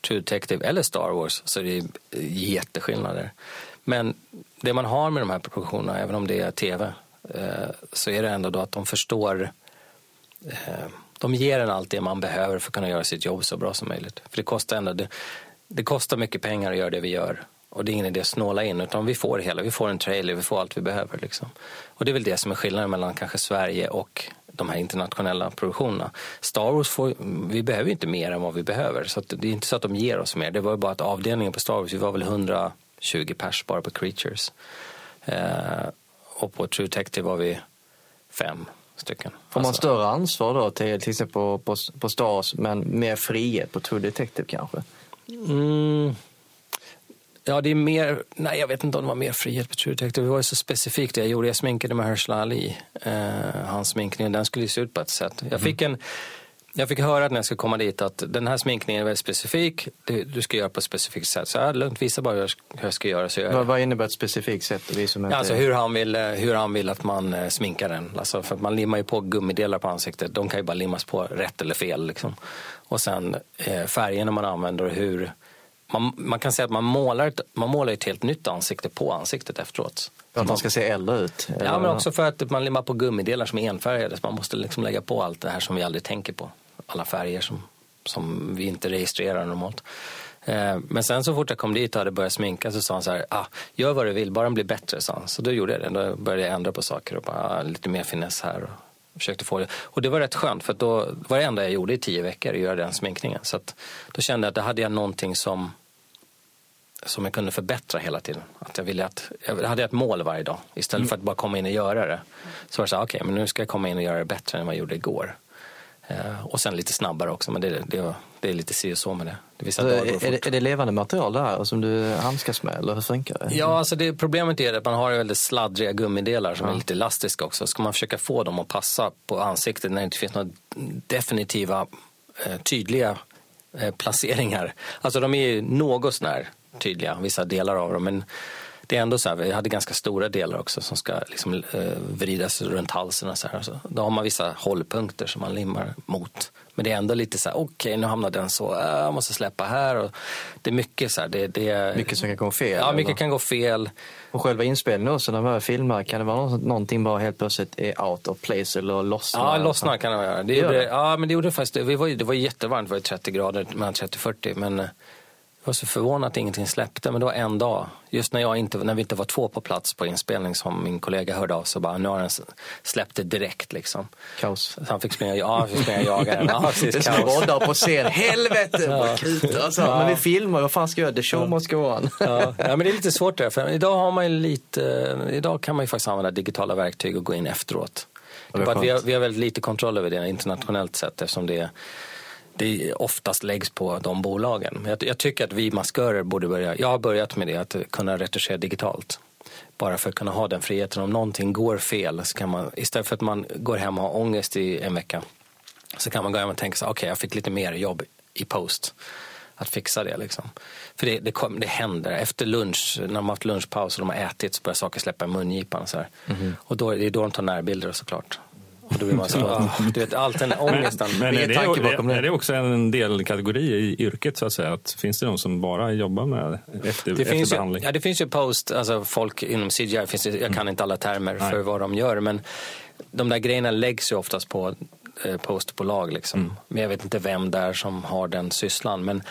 True Detective eller Star Wars så är det jätteskillnader. Men det man har med de här produktionerna, även om det är tv, eh, så är det ändå då att de förstår eh, de ger en allt det man behöver för att kunna göra sitt jobb så bra som möjligt. För det kostar ändå, det, det kostar mycket pengar att göra det vi gör. Och det är ingen idé att snåla in, utan vi får det hela. Vi får en trailer, vi får allt vi behöver. Liksom. Och det är väl det som är skillnaden mellan kanske Sverige och de här internationella produktionerna. Star Wars, får, vi behöver inte mer än vad vi behöver. Så det är inte så att de ger oss mer. Det var bara att avdelningen på Star Wars, vi var väl 120 pers bara på Creatures. Eh, och på True Detective var vi fem stycken. Får man alltså. större ansvar då till, till exempel på, på, på Star Wars, men mer frihet på True Detective kanske? Mm. Ja, det är mer, nej jag vet inte om det var mer frihet på Detective. Det var ju så specifikt det jag gjorde. Jag sminkade med Herschel Ali. Eh, hans sminkning, den skulle se ut på ett sätt. Jag mm. fick en, jag fick höra när jag skulle komma dit att den här sminkningen är väldigt specifik. Du, du ska göra på ett specifikt sätt. Så jag lugnt, visa bara hur jag ska göra. Så jag vad, vad innebär ett specifikt sätt? Visa ja, alltså hur han, vill, eh, hur han vill att man eh, sminkar den. Alltså för man limmar ju på gummidelar på ansiktet. De kan ju bara limmas på rätt eller fel. Liksom. Och sen eh, färgerna man använder och hur man, man kan säga att man målar, ett, man målar ett helt nytt ansikte på ansiktet efteråt. För att man ska se äldre ut? Ja, men också för att man limmar på gummidelar som är enfärgade. Så man måste liksom lägga på allt det här som vi aldrig tänker på. Alla färger som, som vi inte registrerar normalt. Eh, men sen så fort jag kom dit och hade börjat sminka så sa han så här, ah, gör vad du vill, bara den blir bättre. Sa han. så då gjorde jag det. Då började jag ändra på saker och bara, ah, lite mer finess här. Och försökte få det. Och det var rätt skönt för då var det enda jag gjorde i tio veckor att göra den sminkningen. Så att, då kände jag att då hade jag någonting som som jag kunde förbättra hela tiden. Att jag, ville att, jag hade ett mål varje dag istället mm. för att bara komma in och göra det. Så var det så här, okej, okay, men nu ska jag komma in och göra det bättre än vad jag gjorde igår. Eh, och sen lite snabbare också, men det, det, det är lite si och så med det. det vissa alltså, är, det, är det levande material där som du handskas med eller hur funkar det? Ja, alltså det, problemet är att man har väldigt sladdriga gummidelar som ja. är lite elastiska också. Ska man försöka få dem att passa på ansiktet när det inte finns några definitiva, eh, tydliga eh, placeringar. Alltså de är något sånär tydliga, vissa delar av dem. Men det är ändå så här, vi hade ganska stora delar också som ska liksom, eh, vridas runt halsen. Och så här. Så då har man vissa hållpunkter som man limmar mot. Men det är ändå lite så här, okej okay, nu hamnar den så, äh, jag måste släppa här. Och det är mycket så här, det, det Mycket som kan gå fel? Ja, mycket eller? kan gå fel. Och själva inspelningen också, när man filmar, kan det vara någonting bara helt plötsligt är out of place eller lossnar? Ja, lossnar kan det vara. Det gjorde, ja, men det gjorde faktiskt, det var, det var jättevarmt, det var 30 grader, mellan 30 och 40. Men eh, var så förvånad att ingenting släppte, men det var en dag. Just när, jag inte, när vi inte var två på plats på inspelning som min kollega hörde av så bara, nu har den släppt det direkt liksom. Kaos. Så han fick springa, ja, fick springa och jaga den. Ja, precis, det är som på scen, helvete ja. alltså, ja. Men vi filmar, vad fan ska jag göra? The show ja. must go on. ja. ja, men det är lite svårt där, för idag har man lite, idag kan man ju faktiskt använda digitala verktyg och gå in efteråt. Det är vi, har, vi har väldigt lite kontroll över det internationellt sett eftersom det är det oftast läggs på de bolagen. Jag, jag, tycker att vi maskörer borde börja, jag har börjat med det, att kunna retuschera digitalt. Bara för att kunna ha den friheten. Om någonting går fel, så kan man, istället för att man går hem och har ångest i en vecka, så kan man gå hem och tänka så okej okay, jag fick lite mer jobb i post. Att fixa det liksom. För det, det, kom, det händer. Efter lunch, när de har haft lunchpaus och de har ätit så börjar saker släppa i mungipan. Och, så mm. och då, det är då de tar närbilder såklart. Och då blir man så, du vet, allt den ångesten. Men, men är, det, är det också en delkategori i yrket så att säga? Att finns det de som bara jobbar med efter, det finns efterbehandling? Ju, ja, det finns ju post, alltså folk inom CGI, finns det, jag kan mm. inte alla termer Nej. för vad de gör, men de där grejerna läggs ju oftast på eh, postbolag. Liksom. Mm. Men jag vet inte vem där som har den sysslan. Men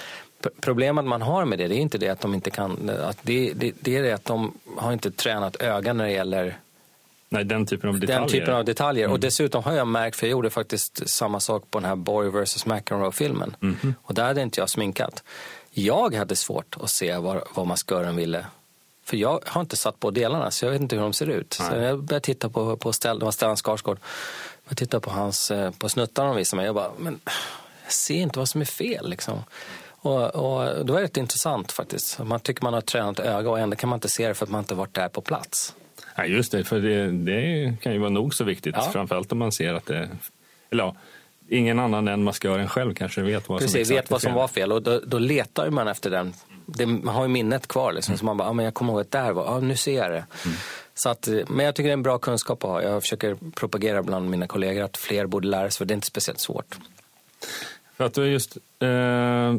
problemet man har med det, det är inte det att de inte kan, att det, det, det är det att de har inte tränat öga när det gäller Nej, den typen av detaljer. Den typen av detaljer. Mm. Och dessutom har jag märkt, för jag gjorde faktiskt samma sak på den här Boy vs McEnroe-filmen. Mm. Och där hade inte jag sminkat. Jag hade svårt att se vad, vad maskören ville. För jag har inte satt på delarna, så jag vet inte hur de ser ut. Nej. Så jag började titta på, på Stellan, det var Stellan Skarsgård. Jag tittade på, hans, eh, på snuttarna de visade mig. Jag bara, men jag ser inte vad som är fel liksom. Och, och det var rätt intressant faktiskt. Man tycker man har tränat öga och ändå kan man inte se det för att man inte varit där på plats. Ja, just det, för det, det kan ju vara nog så viktigt. Ja. Framförallt om man ser att det... Eller ja, ingen annan än maskören själv kanske vet vad Precis, som vet vad som var fel. Och då, då letar man efter den. Det, man har ju minnet kvar. Liksom, mm. Så man bara, ah, men jag kommer ihåg att där var, ah, nu ser jag det. Mm. Så att, men jag tycker det är en bra kunskap att ha. Jag försöker propagera bland mina kollegor att fler borde lära sig, för det är inte speciellt svårt. För att du just... Eh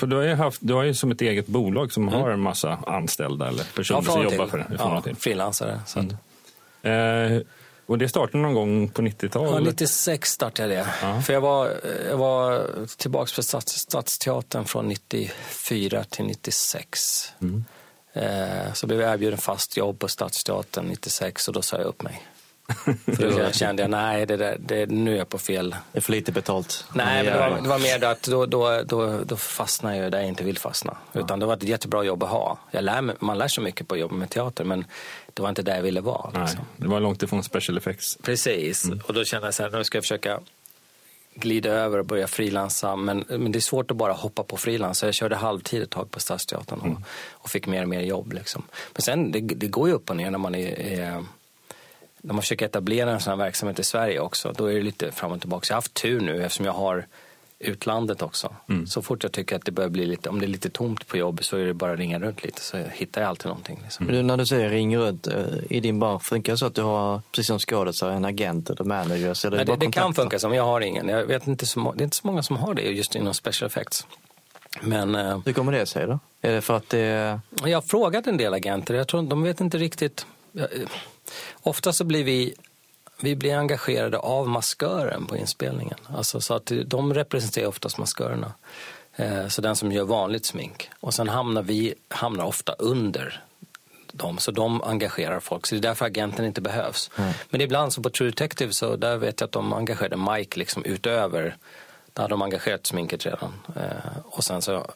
för du har ju, haft, du har ju som ett eget bolag som mm. har en massa anställda eller personer ja, som jobbar för det. Ja, frilansare. Mm. Eh, och det startade någon gång på 90-talet? Ja, 96 startade jag det. Ja. För jag var, jag var tillbaka på Stads, Stadsteatern från 94 till 96. Mm. Eh, så blev jag erbjuden fast jobb på Stadsteatern 96 och då sa jag upp mig. För då kände jag, nej, det där, det, nu är jag på fel... Det är för lite betalt. Nej, men det var, det var mer att då, då, då, då fastnar jag där jag inte vill fastna. Utan det var ett jättebra jobb att ha. Jag lär, man lär sig mycket på jobb med teater, men det var inte där jag ville vara. Liksom. Nej, det var långt ifrån special effects. Precis, mm. och då kände jag så här, nu ska jag försöka glida över och börja frilansa. Men, men det är svårt att bara hoppa på frilans. Så jag körde halvtid ett tag på Stadsteatern och, mm. och fick mer och mer jobb. Liksom. Men sen, det, det går ju upp och ner när man är, är när man försöker etablera en sån här verksamhet i Sverige också, då är det lite fram och tillbaka. Jag har haft tur nu eftersom jag har utlandet också. Mm. Så fort jag tycker att det börjar bli lite, om det är lite tomt på jobb så är det bara att ringa runt lite så hittar jag alltid någonting. Liksom. Mm. när du säger ring runt, eh, i din bransch, funkar det så att du har, precis som skådespelare, en agent eller manager? Så det, Nej, det, det kan funka som, jag har ingen. Jag vet inte så, det är inte så många som har det just inom special effects. Men, eh, Hur kommer det sig då? Är det för att det... Jag har frågat en del agenter, jag tror de vet inte riktigt Ofta så blir vi, vi blir engagerade av maskören på inspelningen. Alltså så att de representerar oftast maskörerna. Eh, så den som gör vanligt smink. Och sen hamnar vi hamnar ofta under dem, så de engagerar folk. Så det är därför agenten inte behövs. Mm. Men ibland så på True Detective så där vet jag att de engagerade Mike liksom utöver, där hade de engagerat sminket redan. Eh, och sen så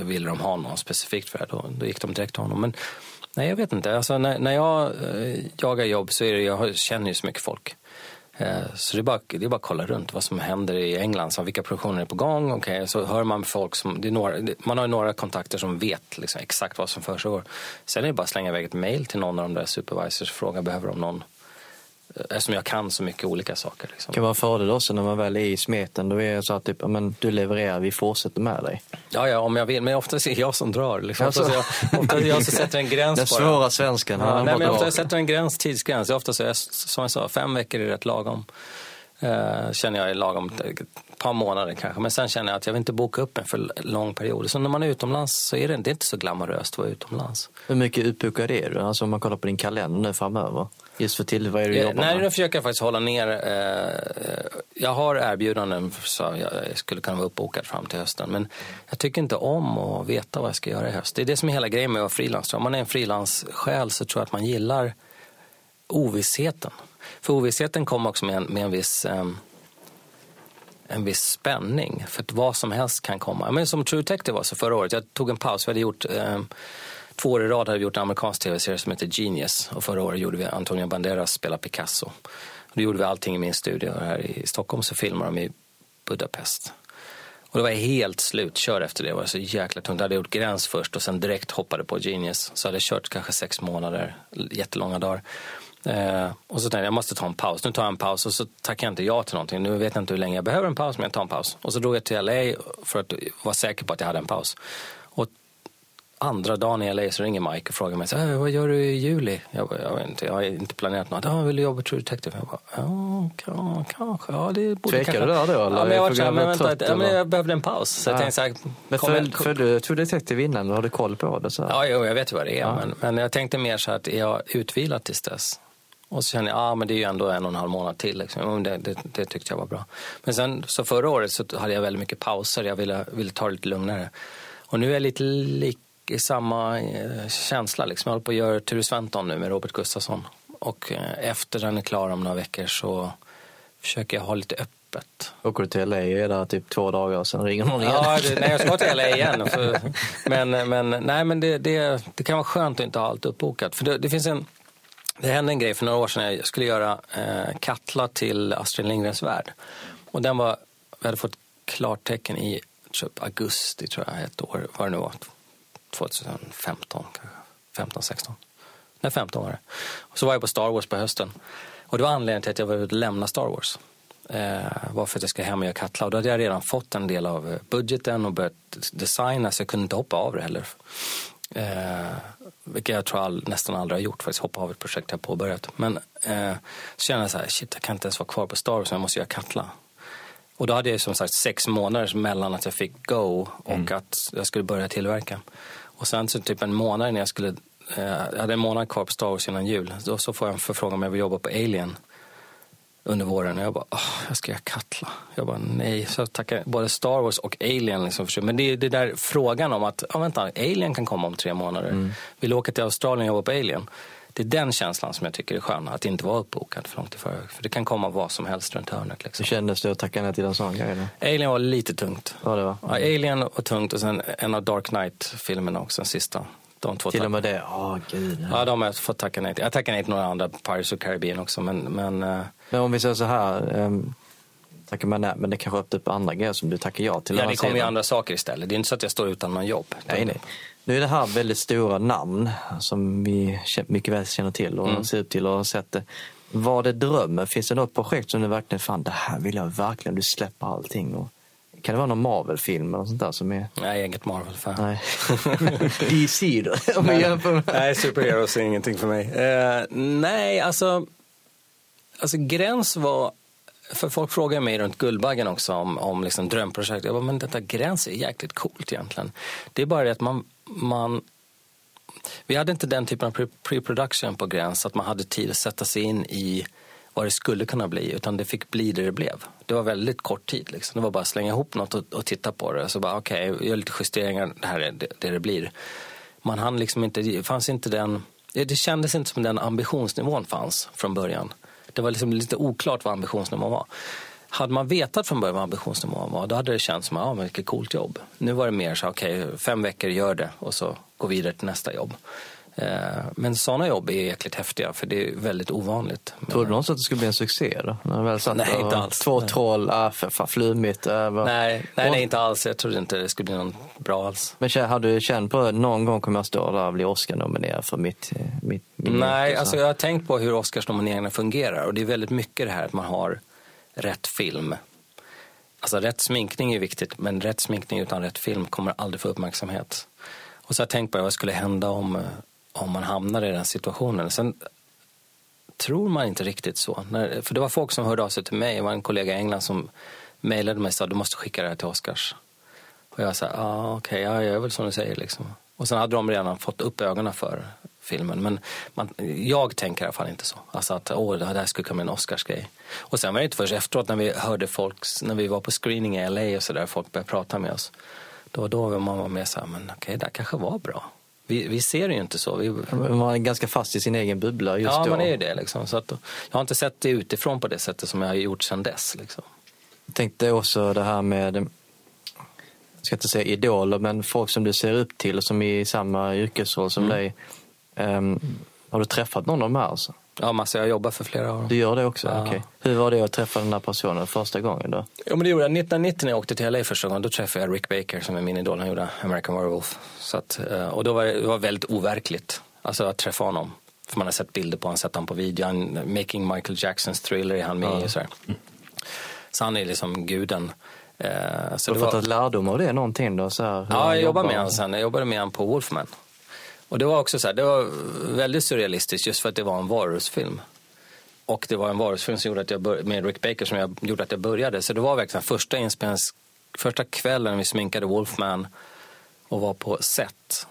ville de ha någon specifikt för det. Då, då gick de direkt till honom. Men nej, jag vet inte. Alltså, när, när jag eh, jagar jobb så är det, jag känner ju så mycket folk. Eh, så det är, bara, det är bara att kolla runt vad som händer i England. Så vilka produktioner är på gång? Okay, så hör man folk som... Det är några, man har några kontakter som vet liksom exakt vad som försiggår. Sen är det bara att slänga iväg ett mail till någon av de där supervisors och fråga behöver de någon Eftersom jag kan så mycket olika saker. Liksom. Det kan vara en fördel också när man väl är i smeten. Då är det så att typ, men, du levererar, vi fortsätter med dig. Ja, ja, om jag vill. Men oftast är det jag som drar. Liksom. Oftast, jag, oftast jag som sätter en gräns Den svåra svensken. Ja, nej, men ofta sätter en gräns, tidsgräns. Oftast är jag, som jag sa, fem veckor är rätt lagom. Uh, känner jag är lagom ett par månader kanske. Men sen känner jag att jag vill inte boka upp en för lång period. Så när man är utomlands så är det, det är inte så glamoröst att vara utomlands. Hur mycket utbokad är du? Alltså om man kollar på din kalender nu framöver? Just för till, vad är det du eh, jobbar Nej, med? nu försöker jag faktiskt hålla ner. Eh, jag har erbjudanden så jag skulle kunna vara uppbokad fram till hösten. Men jag tycker inte om att veta vad jag ska göra i höst. Det är det som är hela grejen med att vara frilans. Om man är en frilanssjäl så tror jag att man gillar ovissheten. För ovissheten kommer också med en, med en viss um, en viss spänning. För att vad som helst kan komma. Men som True Detective var så förra året. Jag tog en paus. Vi hade gjort um, Två år i rad hade vi gjort en amerikansk tv-serie som heter Genius. Och förra året gjorde vi Antonio Banderas spela Picasso. Och då gjorde vi allting i min studio. Här i Stockholm så filmade de i Budapest. Och då var jag helt slutkörd efter det. Det var så jäkla tungt. Jag hade gjort Gräns först och sen direkt hoppade på Genius. Så hade jag kört kanske sex månader, jättelånga dagar. Eh, och så tänkte jag, jag måste ta en paus. Nu tar jag en paus och så tackar jag inte ja till någonting. Nu vet jag inte hur länge jag behöver en paus, men jag tar en paus. Och så drog jag till LA för att vara säker på att jag hade en paus. Andra dagen i LA så ringer Mike och frågar mig så här, vad gör du i juli? Jag, bara, jag, vet inte, jag har inte planerat något. Ja, vill du jobba True Detective? Jag bara, ja, kanske. Ja, det borde Tvekar kanske. du där då? Eller Ja, men jag, var För så här, gammal men vänta, trött, ja, men jag behövde en paus. Så jag Ja. tänkte så Men för, för du True Detective innan, har du koll på det? Så här? Ja, jo, jag vet vad det är. Ja. Men, men jag tänkte mer så att är jag utvilad tills dess? Och så kände jag, ja men det är ju ändå en och en halv månad till. Liksom. Det, det, det tyckte jag var bra. Men sen så förra året så hade jag väldigt mycket pauser. Jag ville, ville ta det lite lugnare. Och nu är jag lite lik i samma eh, känsla. Liksom. Jag håller på att göra Ture Sventon nu med Robert Gustafsson. Och eh, efter den är klar om några veckor så försöker jag ha lite öppet. Åker du till LA är där typ två dagar och sen ringer någon igen? Ja, det, nej, jag ska till LA igen. För, men men, nej, men det, det, det kan vara skönt att inte ha allt uppbokat. För det, det finns en, det hände en grej för några år sedan. Jag skulle göra eh, Katla till Astrid Lindgrens Värld. Och den var, vi hade fått klartecken i augusti, tror jag, ett år, vad det nu var. 2015 kanske. 15, 16. Nej, 15 var det. Och så var jag på Star Wars på hösten. Och det var anledningen till att jag ville lämna Star Wars. Eh, var för att jag ska hem och göra Katla. Och då hade jag redan fått en del av eh, budgeten och börjat designa så jag kunde inte hoppa av det heller. Eh, vilket jag tror all, nästan aldrig har gjort, faktiskt hoppa av ett projekt jag påbörjat. Men eh, så kände jag så här, shit jag kan inte ens vara kvar på Star Wars, jag måste göra Katla. Och då hade jag som sagt sex månader mellan att jag fick go och att jag skulle börja tillverka. Och sen så typ en månad när jag skulle, eh, jag hade en månad kvar på Star Wars innan jul. Då så får jag en förfrågan om jag vill jobba på Alien under våren. Och jag bara, åh, jag ska göra Katla. Jag bara, nej. Så jag tackade både Star Wars och Alien. Liksom. Men det är det där frågan om att, ja vänta, Alien kan komma om tre månader. Vill du åka till Australien och jobba på Alien? Det är den känslan som jag tycker är skön, att inte vara uppbokad för långt i förväg. För det kan komma vad som helst runt hörnet. Liksom. Hur kändes det att tacka nej till en sån grej? Alien var lite tungt. Ja, det var. Ja, Alien var tungt och sen en av Dark Knight-filmerna också, den sista. De två Till och med det? Åh, gud. Ja, de har jag fått tacka nej till. Jag tackade nej till några andra, Pirates of Caribbean också, men, men eh, Men om vi säger så här, um, tackar man nej, men det kanske öppnar upp andra grejer som du tackar ja till. ja, det kommer ju andra saker istället. Det är inte så att jag står utan någon jobb. Nej, nej. Nu är det här väldigt stora namn som vi mycket väl känner till och Mm. ser upp till och har sett det. Var det drömmen? Finns det något projekt som du verkligen, fan det här vill jag verkligen, du släpper allting. Och, kan det vara någon Marvel-film eller sånt där som är... Nej, inget Marvel-fan. Nej. DC då? Om vi jämför. Nej, superheroes är ingenting för mig. Eh, nej, alltså, alltså gräns var... För folk frågar mig runt Guldbaggen också om, om liksom drömprojekt. Jag bara, men detta gräns är jäkligt coolt egentligen. Det är bara det att man, man vi hade inte den typen av pre-production på Gräns, att man hade tid att sätta sig in i vad det skulle kunna bli, utan det fick bli det det blev. Det var väldigt kort tid. Liksom. Det var bara att slänga ihop något och, och titta på det. Så bara, okej, okay, gör lite justeringar, det här är det det, det blir. Man hann liksom inte, det fanns inte den, det kändes inte som den ambitionsnivån fanns från början. Det var liksom lite oklart vad ambitionsnivån var hade man vetat från början vad ambitionsnivån var, då hade det känts som, ja men vilket coolt jobb. Nu var det mer så, okej, okay, fem veckor, gör det och så gå vidare till nästa jobb. Eh, men sådana jobb är jäkligt häftiga för det är väldigt ovanligt. Trodde du någonsin att det skulle bli en succé då? När väl satt nej, inte alls. Två troll, ah, för fan, flumigt. Äh, nej, nej, nej, inte alls. Jag trodde inte det skulle bli någon bra alls. Men hade du känt på att någon gång kommer jag stå där och bli Oscar-nominerad för mitt, eh, mitt, mitt Nej, alltså jag har tänkt på hur Oscarsnomineringarna fungerar och det är väldigt mycket det här att man har rätt film. Alltså rätt sminkning är viktigt, men rätt sminkning utan rätt film kommer aldrig få uppmärksamhet. Och så har jag tänkt på vad skulle hända om eh, om man hamnar i den situationen. Sen tror man inte riktigt så. När, för det var folk som hörde av sig till mig. Det var en kollega i England som mejlade mig och sa du måste skicka det här till Oscars. Och jag sa, ah, okej, okay, ja, jag gör väl som du säger. Liksom. Och sen hade de redan fått upp ögonen för filmen. Men man, jag tänker i alla fall inte så. Alltså att åh, det här skulle kunna bli en Oscarsgrej. Och sen var det inte först efteråt när vi hörde folks, när vi var på screening i LA och så där, folk började prata med oss. Då då man var med så här, men okej, okay, det här kanske var bra. Vi, vi, ser det ju inte så. Vi... Man är ganska fast i sin egen bubbla just ja, då. man är ju det. Liksom. Så att, jag har inte sett det utifrån på det sättet som jag har gjort sedan dess. Liksom. Jag tänkte också det här med, jag ska inte säga idoler, men folk som du ser upp till som är i samma yrkesroll som mm. dig. Um, har du träffat någon av de här? Alltså? Ja, massa. Jag jobbar för flera år. Du gör det också? Ja. Okay. Hur var det att träffa den här personen första gången då? Jo, men det gjorde jag. 1990 när jag åkte till LA första gången, då träffade jag Rick Baker som är min idol. Han gjorde American Werewolf. Så att, eh, och då var det, var väldigt overkligt alltså, att träffa honom. För man har sett bilder på honom, sett honom på video. Han, Making Michael Jacksons Thriller är han med ja. i. Så, så han är liksom guden. Eh, så du har fått var... lärdom av det någonting då? Så här, ja, jag jobbade med honom sen. Jag jobbade med honom på Wolfman. Och det var också så här, det var väldigt surrealistiskt just för att det var en varusfilm. Och det var en varusfilm som gjorde att jag började, med Rick Baker som jag, gjorde att jag började. Så det var verkligen första inspelnings, första kvällen vi sminkade Wolfman och var på set.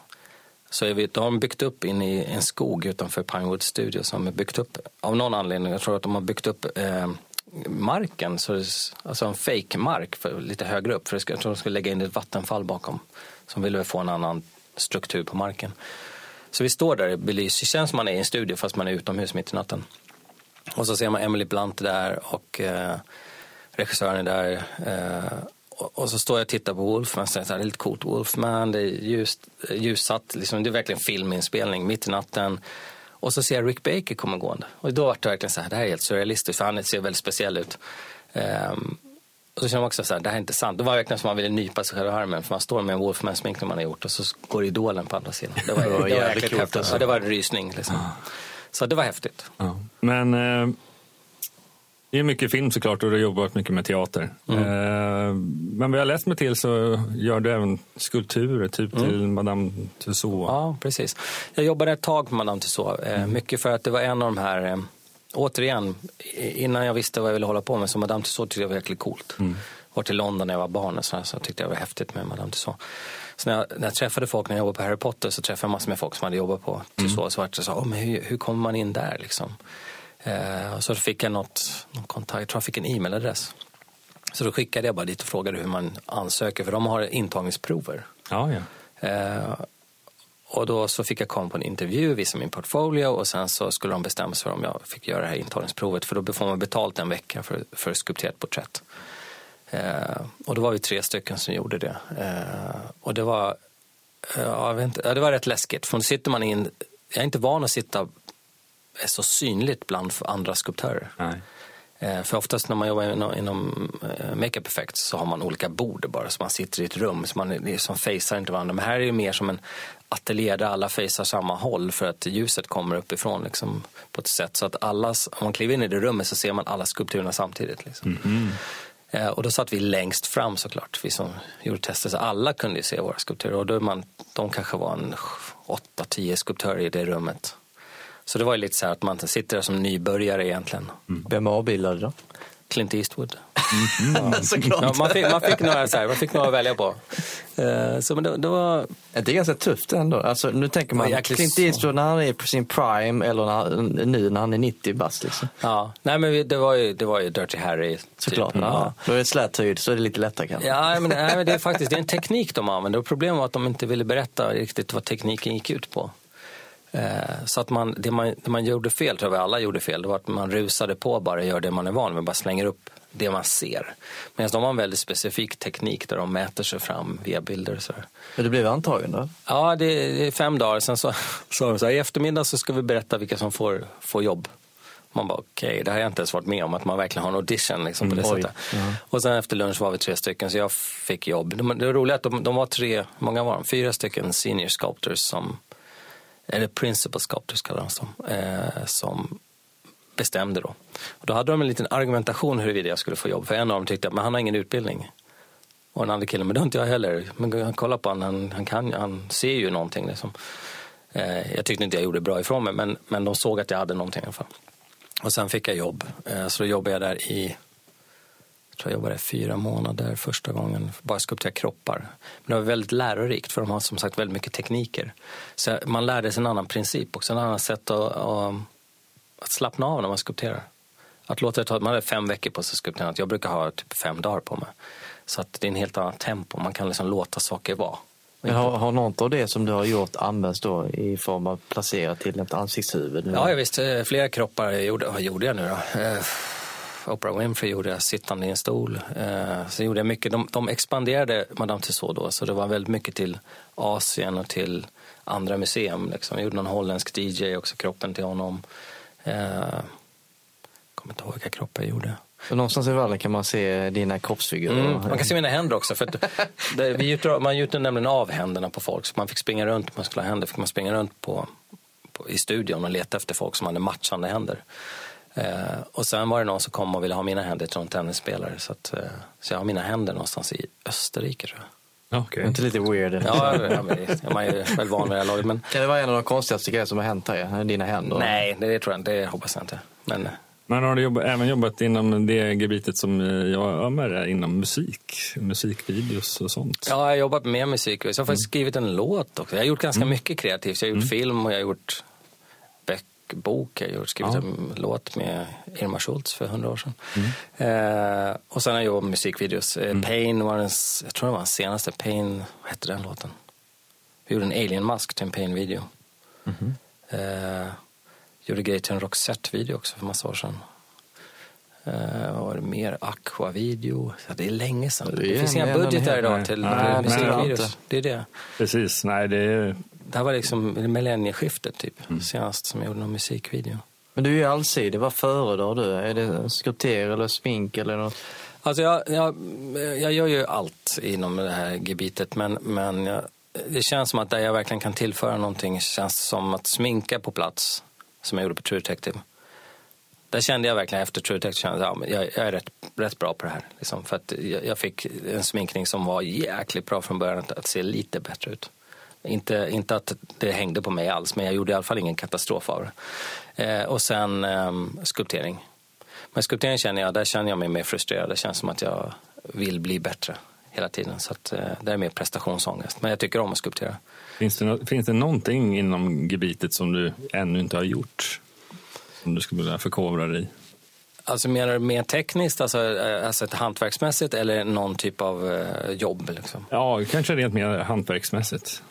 Så vi, då har de byggt upp in i en skog utanför Pinewood Studio som är byggt upp av någon anledning. Jag tror att de har byggt upp eh, marken, så det, alltså en fake mark för, lite högre upp. För jag tror de skulle lägga in ett vattenfall bakom. Som ville få en annan struktur på marken. Så vi står där belyst. Det känns som man är i en studio fast man är utomhus mitt i natten. Och så ser man Emily Blunt där och eh, regissören är där. Eh, och, och, så står jag och tittar på Wolfman. Så det är lite coolt. Wolfman, det är ljus, ljussatt. Liksom, det är verkligen filminspelning mitt i natten. Och så ser jag Rick Baker komma gående. Och då var det verkligen så här, det här är helt surrealistiskt. För han ser väldigt speciell ut. Um, och så känner man också så här, det här är inte sant. Det var verkligen som man ville nypa sig själv i armen. För man står med en Wolfman-sminkning man har gjort och så går idolen på andra sidan. Det var, det var, jäkligt häftigt. Alltså. Ja, det var en rysning. Liksom. Så det var häftigt. Ja. Men eh, det är mycket film såklart och du har jobbat mycket med teater. Mm. Eh, men vad jag läst mig till så gör du även skulpturer, typ mm. till Madame Tussauds. Ja, precis. Jag jobbade ett tag på Madame Tussauds. Eh, mm. Mycket för att det var en av de här eh, återigen, innan jag visste vad jag ville hålla på med så Madame Tussauds tyckte jag var jäkligt coolt. Mm. Var till London när jag var barn och så, så tyckte jag det var häftigt med Madame Tussauds. Så när jag, när jag träffade folk när jag jobbade på Harry Potter så träffade jag massor med folk som hade jobbat på Tussauds. Mm. Så var det så, oh, men hur, hur kommer man in där liksom? Eh, och så fick jag något, någon kontakt, jag tror jag fick en e-mailadress. Så då skickade jag bara dit och frågade hur man ansöker, för de har intagningsprover. Ja, ja. Eh, och då så fick jag komma på en intervju, visa min portfolio och sen så skulle de bestämma sig för om jag fick göra det här intagningsprovet. För då får man betalt en vecka för, för skulpterat porträtt. Eh, och då var vi tre stycken som gjorde det. Eh, och det var, eh, jag vet inte, det var rätt läskigt. För då sitter man in, jag är inte van att sitta så synligt bland andra skulptörer. Nej. Eh, för oftast när man jobbar inom, inom eh, makeup effects så har man olika bord bara, så man sitter i ett rum, så man liksom facear inte varandra. Men här är det mer som en ateljé där alla facear samma håll för att ljuset kommer uppifrån liksom, på ett sätt så att alla, om man kliver in i det rummet så ser man alla skulpturerna samtidigt. Liksom. Mm. Och då satt vi längst fram såklart, vi som gjorde tester, så alla kunde se våra skulpturer. Och då man, de kanske var en 8-10 skulptörer i det rummet. Så det var ju lite så här att man sitter där som nybörjare egentligen. Mm. Vem avbildade då? Clint Eastwood. Mm. ja, man, fick, man, fick några, så här, man fick några att välja på. Uh, så men det, det, var... Det är ganska tufft ändå. Alltså, nu tänker man Clint Eastwood när han är på sin prime eller när, nu när han är 90 bast. Liksom. Ja, nej men det, var ju, det var ju Dirty Harry. Typ. Såklart. Typ. Ja. Då är det släthöjd så är det lite lättare kanske. Ja, men, nej, men det är faktiskt det är en teknik de använder. Och problemet var att de inte ville berätta riktigt vad tekniken gick ut på. Eh, så att man, det, man, det man gjorde fel, tror jag alla gjorde fel, det var att man rusade på bara och gör det man är van med, bara slänger upp det man ser. Medan de har en väldigt specifik teknik där de mäter sig fram via bilder. Så här. Men du blev antagen då? Ja, det är, det är fem dagar. Sen så sa de så här, i eftermiddag så ska vi berätta vilka som får, får jobb. Man bara okej, okay, det har jag inte ens varit med om, att man verkligen har en audition liksom, på det Mm, sättet. Ja. Och sen efter lunch var vi tre stycken, så jag fick jobb. De, det roliga är att de, de var tre, många var de? Fyra stycken senior sculptors som, eller principal sculptors kallar de, som, eh, som bestämde då. Och då hade de en liten argumentation huruvida jag skulle få jobb. För en av dem tyckte att men han har ingen utbildning. Och den andra killen, men det har inte jag heller. Men kolla på honom, han, han, kan, han ser ju någonting. Liksom. Eh, jag tyckte inte jag gjorde bra ifrån mig, men, men de såg att jag hade någonting i alla fall. Och sen fick jag jobb. Eh, så då jobbade jag där i, jag tror jag jobbade fyra månader första gången. Bara skulptera kroppar. Men det var väldigt lärorikt för de har som sagt väldigt mycket tekniker. Så man lärde sig en annan princip också, en annan sätt att, att, att slappna av när man skulpterar. Att låta det ta, man hade fem veckor på sig att skulptera. Jag brukar ha typ fem dagar på mig. Så att det är en helt annat tempo. Man kan liksom låta saker vara. Men har, har något av det som du har gjort använts då i form av placerat till ett ansiktshuvud? Ja, jag visst. eh, Flera kroppar gjorde, gjorde jag nu då? Oprah Winfrey gjorde jag sittande i en stol. Eh, så gjorde jag mycket. De, de expanderade Madame Tussauds då, så det var väldigt mycket till Asien och till andra museum. Liksom. Jag gjorde någon holländsk DJ också, kroppen till honom. Eh, kommer inte ihåg vilka kroppar jag gjorde. Så någonstans i världen kan man se dina kroppsfigurer? Mm, man kan se mina händer också. För det, vi gjuter, man gjuter nämligen av händerna på folk. Så man fick springa runt, om man skulle ha händer, fick man springa runt på, på, i studion och leta efter folk som hade matchande händer. Eh, och sen var det någon som kom och ville ha mina händer till någon tennisspelare. Så, att, eh, så jag har mina händer någonstans i Österrike tror jag. Okej. Inte lite weird? Ja, ja men man är väl van vid det här laget. Men Kan det vara en av de konstigaste grejer som har hänt här? Dina händer? nej, det, det tror jag inte. Det hoppas jag inte. Men Men har du jobbat, även jobbat inom det gebitet som eh, jag är inom musik? Musikvideos och sånt? Ja, jag har jobbat med musik. Jag har faktiskt skrivit en låt också. Jag har gjort ganska mycket kreativt. Jag har gjort film och jag har gjort böckbok. Jag gjort, skrivit Ja. en låt med Irma Schultz för hundra år sedan. Eh, och sen har jag jobbat med musikvideos. Eh, Pain var den, jag tror det var den senaste. Pain, vad hette den låten? Vi gjorde en alien-mask till en Pain-video. Eh, gjorde grejer till en Roxette-video också för massa år sedan. Eh, vad var det mer? Aqua-video. Ja, det är länge sedan. Det Det, finns inga budgetar idag till nej, musikvideos. Det är det. Precis, nej det är... Det här var liksom millennieskiftet typ. Mm. Senast som jag gjorde någon musikvideo. Men du är ju allsidig. Vad föredrar du? Är det skulpter eller smink eller något? Alltså jag, jag, jag gör ju allt inom det här gebitet men, men jag, det känns som att där jag verkligen kan tillföra någonting känns som att sminka på plats, som jag gjorde på True Detective. Där kände jag verkligen efter True Detective, kände jag, ja, jag, jag är rätt, rätt bra på det här. Liksom, för att jag, jag fick en sminkning som var jäkligt bra från början, att, att se lite bättre ut. Inte, inte att det hängde på mig alls, men jag gjorde i alla fall ingen katastrof av det. Eh, och sen eh, skulptering. Men skulptering känner jag, där känner jag mig mer frustrerad. Det känns som att jag vill bli bättre hela tiden. Så att, eh, det är mer prestationsångest. Men jag tycker om att skulptera. Finns det, nå- finns det någonting inom gebitet som du ännu inte har gjort? Som du skulle vilja förkovra dig i? Alltså menar du mer tekniskt, alltså, eh, alltså ett hantverksmässigt eller någon typ av eh, jobb? Liksom? Ja, kanske rent mer hantverksmässigt.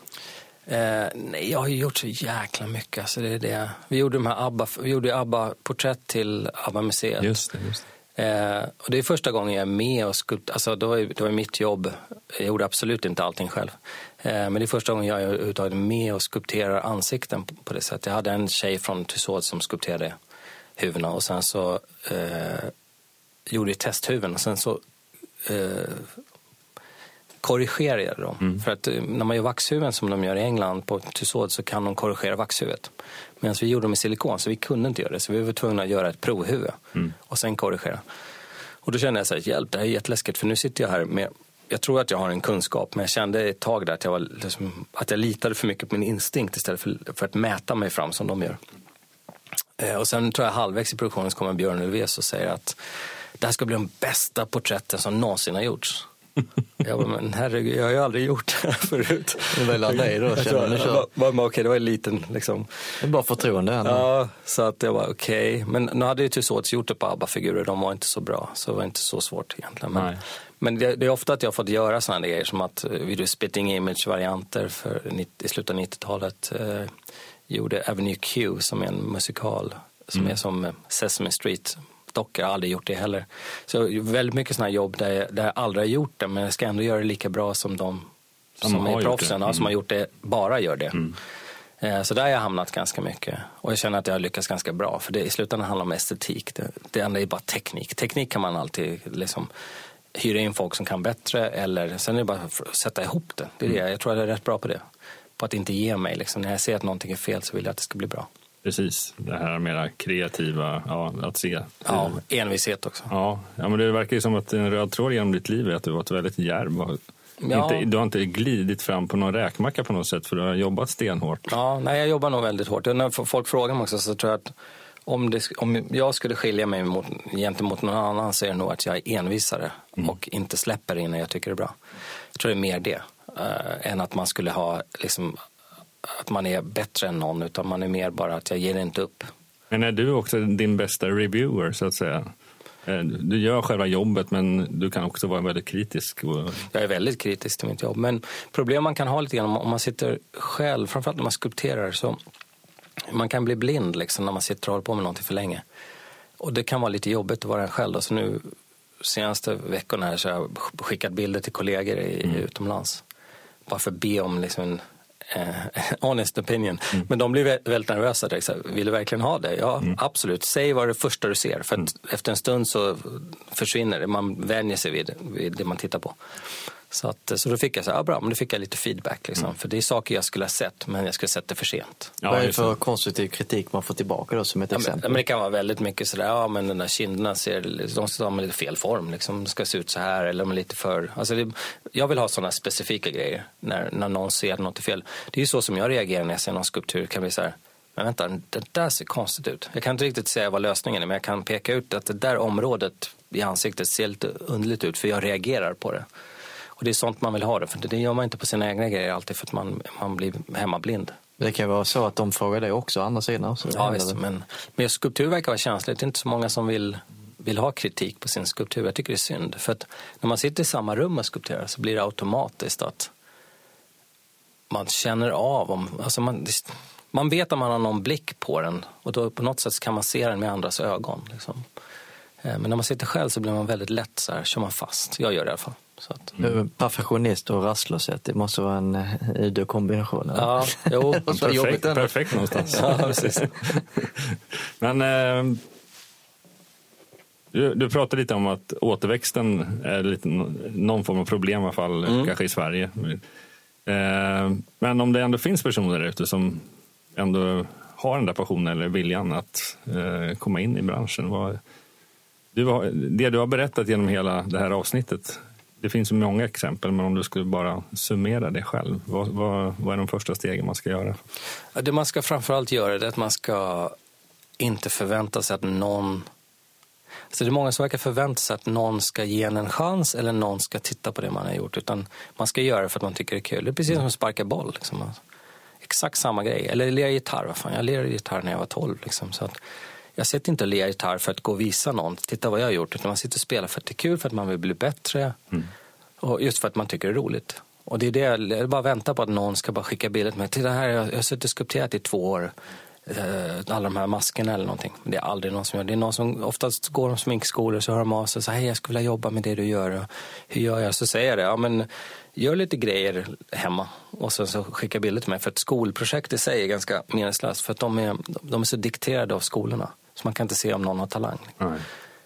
Eh, nej, jag har ju gjort så jäkla mycket. Alltså det är det. Vi gjorde de här ABBA, vi gjorde ABBA-porträtt till ABBA-museet. Just det. Just det. Eh, och det är första gången jag är med och skulpt, alltså det var, det var mitt jobb. Jag gjorde absolut inte allting själv. Eh, men det är första gången jag är överhuvudtaget med och skulpterar ansikten på, på det sättet. Jag hade en tjej från Tussauds som skulpterade huvudena och sen så eh, gjorde jag testhuvuden och sen så korrigerade jag dem. För att eh, när man gör vaxhuvuden som de gör i England på Tussauds så kan de korrigera vaxhuvudet. Medan vi gjorde dem i silikon så vi kunde inte göra det. Så vi var tvungna att göra ett provhuvud och sen korrigera. Och då kände jag så här, hjälp det här är jätteläskigt för nu sitter jag här med jag tror att jag har en kunskap, men jag kände ett tag där att jag, var liksom, att jag litade för mycket på min instinkt istället för, för att mäta mig fram som de gör. Eh, och sen tror jag halvvägs i produktionen så kommer Björn Ulvaeus och säger att det här ska bli de bästa porträtten som någonsin har gjorts. Jag bara, men herregud, jag har ju aldrig gjort det här förut. Det var dig då, Jag känner du, kör. Okej, det var en liten liksom. Det är bara förtroende. Ja. Ja, så att jag var okej. Men nu hade ju Tussauds gjort det på ABBA-figurer, de var inte så bra. Så det var inte så svårt egentligen. Men, Nej. men det, det är ofta att jag har fått göra sådana grejer som att eh, vi gjorde spitting image-varianter i slutet av 90-talet. Eh, gjorde Avenue Q som är en musikal som är som eh, Sesame Street pappdockor, jag har aldrig gjort det heller. Så väldigt mycket sådana jobb där jag, där jag aldrig har gjort det, men jag ska ändå göra det lika bra som de som, Som är proffsen, ja, som Mm. har gjort det, bara gör det. Eh, Så där har jag hamnat ganska mycket. Och jag känner att jag har lyckats ganska bra. För det, i slutändan handlar det om estetik. Det, det andra är bara teknik. Teknik kan man alltid liksom hyra in folk som kan bättre. Eller sen är det bara att sätta ihop det. det, är det. Jag tror att jag är rätt bra på det. På att inte ge mig. Liksom. När jag ser att någonting är fel så vill jag att det ska bli bra. Precis, det här mera kreativa, ja, att se. Ja, envishet också. Ja, ja, men det verkar ju som att en röd tråd genom ditt liv är att du varit väldigt djärv. Ja. Inte, du har inte glidit fram på någon räkmacka på något sätt för du har jobbat stenhårt. Ja, nej, jag jobbar nog väldigt hårt. När folk frågar mig också så tror jag att om, det, om jag skulle skilja mig mot, gentemot någon annan så är det nog att jag är envisare och inte släpper innan jag tycker det är bra. Jag tror det är mer det eh, än att man skulle ha liksom, att man är bättre än någon utan man är mer bara att jag ger inte upp. Men är du också din bästa reviewer så att säga? Eh, Du gör själva jobbet men du kan också vara väldigt kritisk. Jag är väldigt kritisk till mitt jobb. Men problem man kan ha lite grann om- man sitter själv, framförallt när man skulpterar, så man kan bli blind liksom när man sitter och håller på med någonting för länge. Och det kan vara lite jobbigt att vara en själv. Då. Så nu senaste veckorna här så har jag skickat bilder till kollegor i, utomlands. Bara för att be om liksom eh, honest opinion. Men de blir vä- väldigt nervösa. direkt. Vill du verkligen ha det? Ja, absolut. Säg vad det första du ser. För att efter en stund så försvinner det. Man vänjer sig vid, vid det man tittar på. Så, att, så då fick jag så här, ja, bra, men då fick jag lite feedback. Liksom. För det är saker jag skulle ha sett, men jag skulle ha sett det för sent. Ja, Vad är det för konstruktiv kritik man får tillbaka då som ett Ja, men, exempel? men det kan vara väldigt mycket sådär, ja men den där kinderna ser, de ska ha med lite fel form, liksom. de ska se ut så här eller de är lite för... Alltså det, jag vill ha sådana specifika grejer när, när någon ser att något är fel. Det är ju så som jag reagerar när jag ser någon skulptur, det kan bli så här, men vänta, det där ser konstigt ut. Jag kan inte riktigt säga vad lösningen är, men jag kan peka ut att det där området i ansiktet ser lite underligt ut, för jag reagerar på det. Och det är sånt man vill ha det, för det gör man inte på sina egna grejer alltid, för att man, man blir hemmablind. Det kan vara så att de frågar dig också, andra sidan. Så Ja, visst, men, men skulptur verkar vara känsligt. Det är inte så många som vill, vill ha kritik på sin skulptur. Jag tycker det är synd. För att när man sitter i samma rum och skulpterar så blir det automatiskt att man känner av om... Alltså man, man vet att man har någon blick på den och då på något sätt kan man se den med andras ögon. Liksom. Eh, Men när man sitter själv så blir man väldigt lätt så här, kör man fast. Jag gör det i alla fall. Så att, Du, Perfektionist och rastlöshet, det måste vara en eh, udda kombination. eller? ja, jo. Perfekt, perfekt någonstans. ja, precis. Men eh, du, du pratade lite om att återväxten är lite, någon form av problem i alla fall, Mm. kanske i Sverige. Eh, men om det ändå finns personer där ute som ändå har den där passionen eller viljan att eh, komma in i branschen. Vad, du har, det du har berättat genom hela det här avsnittet, det finns så många exempel, men om du skulle bara summera det själv, vad, vad, vad är de första stegen man ska göra? Det man ska framförallt göra är att man ska inte förvänta sig att någon... Alltså det är många som verkar förvänta sig att någon ska ge en en chans eller någon ska titta på det man har gjort. Utan man ska göra det för att man tycker det är kul. Det är precis som att sparka boll. Liksom. Exakt samma grej. Eller lira gitarr. Vad fan, jag lirade gitarr när jag var 12. Liksom. Så att jag sitter inte och lirar gitarr för att gå och visa någon. Titta vad jag har gjort. Utan man sitter och spelar för att det är kul, för att man vill bli bättre. Och just för att man tycker det är roligt. Och det är det, jag bara väntar på att någon ska bara skicka bilder till mig. Titta här, jag jag har suttit och skulpterat i två år. Eh, alla de här maskerna eller någonting. Men det är aldrig någon som gör det. är någon som oftast går de sminkskolor så hör de av sig och säger hej jag skulle vilja jobba med det du gör. Hur gör jag? Så säger jag det. Ja, men gör lite grejer hemma och sen så skicka bilder till mig. För ett skolprojekt i sig är ganska meningslöst. För att de är, de är så dikterade av skolorna. Så man kan inte se om någon har talang. Nej.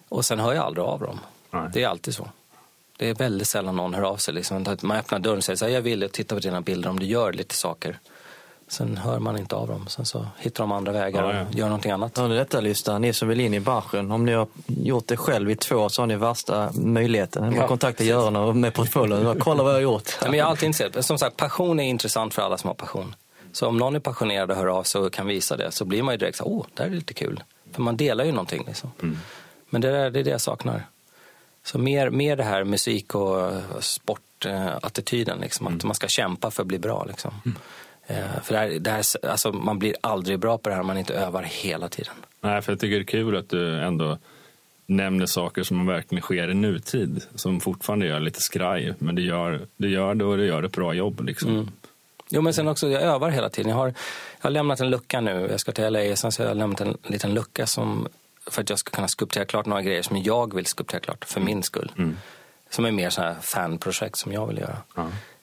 Och sen hör jag aldrig av dem. Nej. Det är alltid så. Det är väldigt sällan någon hör av sig. Liksom. Man öppnar dörren och säger så här, jag vill titta på dina bilder om du gör lite saker. Sen hör man inte av dem. Sen så hittar de andra vägar Ja, ja. och gör någonting annat. Hör ni detta lyssnare, ni som vill in i branschen? Om ni har gjort det själv i två år så har ni värsta möjligheten. Man Ja, kontaktar Göran och med portföljen. Kolla vad jag har gjort. Men jag är alltid intresserad. Som sagt, passion är intressant för alla som har passion. Så om någon är passionerad och hör av sig och kan visa det så blir man ju direkt så här, åh, det här är lite kul. För man delar ju någonting. Liksom. Men det, där, det är det jag saknar. Så mer, mer det här musik och sportattityden, liksom, att man ska kämpa för att bli bra. Liksom. Eh, för det här, det här, alltså, man blir aldrig bra på det här om man inte övar hela tiden. Nej, för jag tycker det är kul att du ändå nämner saker som verkligen sker i nutid. Som fortfarande gör lite skraj, men du gör, du gör det och du gör ett bra jobb. Liksom. Jo, men sen också, jag övar hela tiden. Jag har, jag har lämnat en lucka nu. Jag ska till LA, sen så har jag lämnat en liten lucka som för att jag ska kunna skulptera klart några grejer som jag vill skulptera klart för min skull. Som är mer så här fanprojekt som jag vill göra.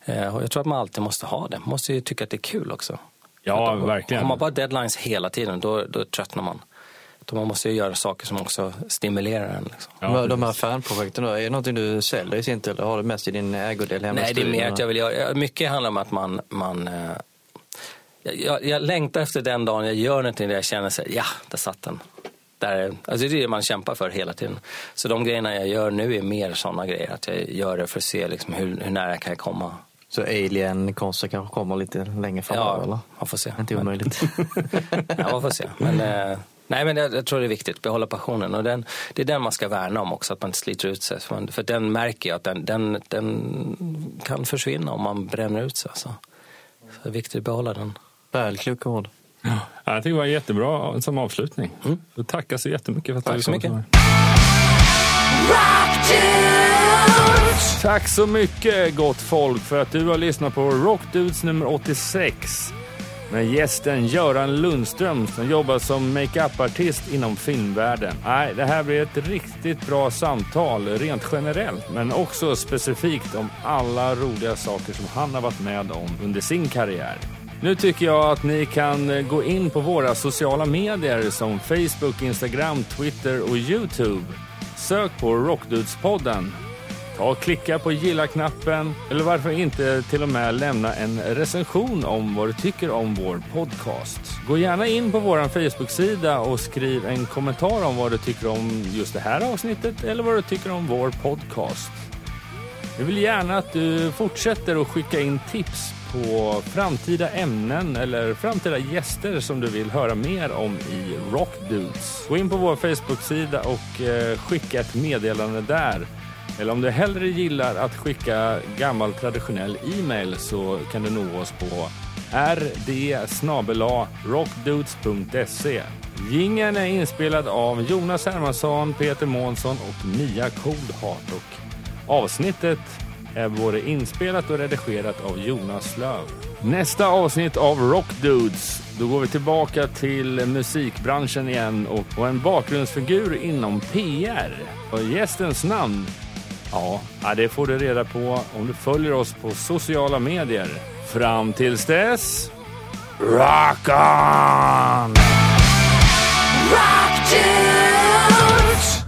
Eh, och jag tror att man alltid måste ha det. Man måste ju tycka att det är kul också. Ja, Att- verkligen. Har man bara deadlines hela tiden, då, då tröttnar man. Man måste ju göra saker som också stimulerar en. Liksom. Ja, de här fanprojekten då, är det någonting du säljer i sin tur eller har du mest i din ägodel hemma Nej, det är mer att jag vill göra... Mycket handlar om att man... man eh, jag, jag, jag längtar efter den dagen jag gör någonting där jag känner så här, ja, där satt den. Där, alltså det är det man kämpar för hela tiden. Så de grejerna jag gör nu är mer sådana grejer. Att jag gör det för att se liksom hur, hur nära kan jag komma. Så alien-konster kanske kommer lite längre eller? Ja, man får se. Inte Men- omöjligt. Ja, man får se. Men, eh, nej, men jag, jag tror det är viktigt, behålla passionen. Och den, det är den man ska värna om också, att man inte sliter ut sig. För, man, för den märker jag att den, den, den kan försvinna om man bränner ut sig. Så, så det är viktigt att behålla den. Väl kloka ord. Ja, jag tycker det var jättebra som avslutning. Så tackar så jättemycket för att Tack du så kom mycket. Tack så mycket gott folk för att du har lyssnat på Rockdudes nummer 86 med gästen Göran Lundström som jobbar som makeup-artist inom filmvärlden. Nej, det här blir ett riktigt bra samtal rent generellt men också specifikt om alla roliga saker som han har varit med om under sin karriär. Nu tycker jag att ni kan gå in på våra sociala medier som Facebook, Instagram, Twitter och Youtube. Sök på Rockdudespodden Ta och klicka på gilla-knappen eller varför inte till och med lämna en recension om vad du tycker om vår podcast. Gå gärna in på vår Facebook-sida och skriv en kommentar om vad du tycker om just det här avsnittet eller vad du tycker om vår podcast. Vi vill gärna att du fortsätter att skicka in tips på framtida ämnen eller framtida gäster som du vill höra mer om i Rockdudes. Gå in på vår Facebook-sida och eh, skicka ett meddelande där. Eller om du hellre gillar att skicka gammal traditionell e-mail så kan du nå oss på rd rockdudes.se. Jingeln är inspelad av Jonas Hermansson, Peter Månsson och Mia Coldheart. Och avsnittet är både inspelat och redigerat av Jonas Löv. Nästa avsnitt av Rockdudes, då går vi tillbaka till musikbranschen igen och, och en bakgrundsfigur inom PR. Och gästens namn Ja, det får du reda på om du följer oss på sociala medier. Fram tills dess... Rock on! Rock dudes!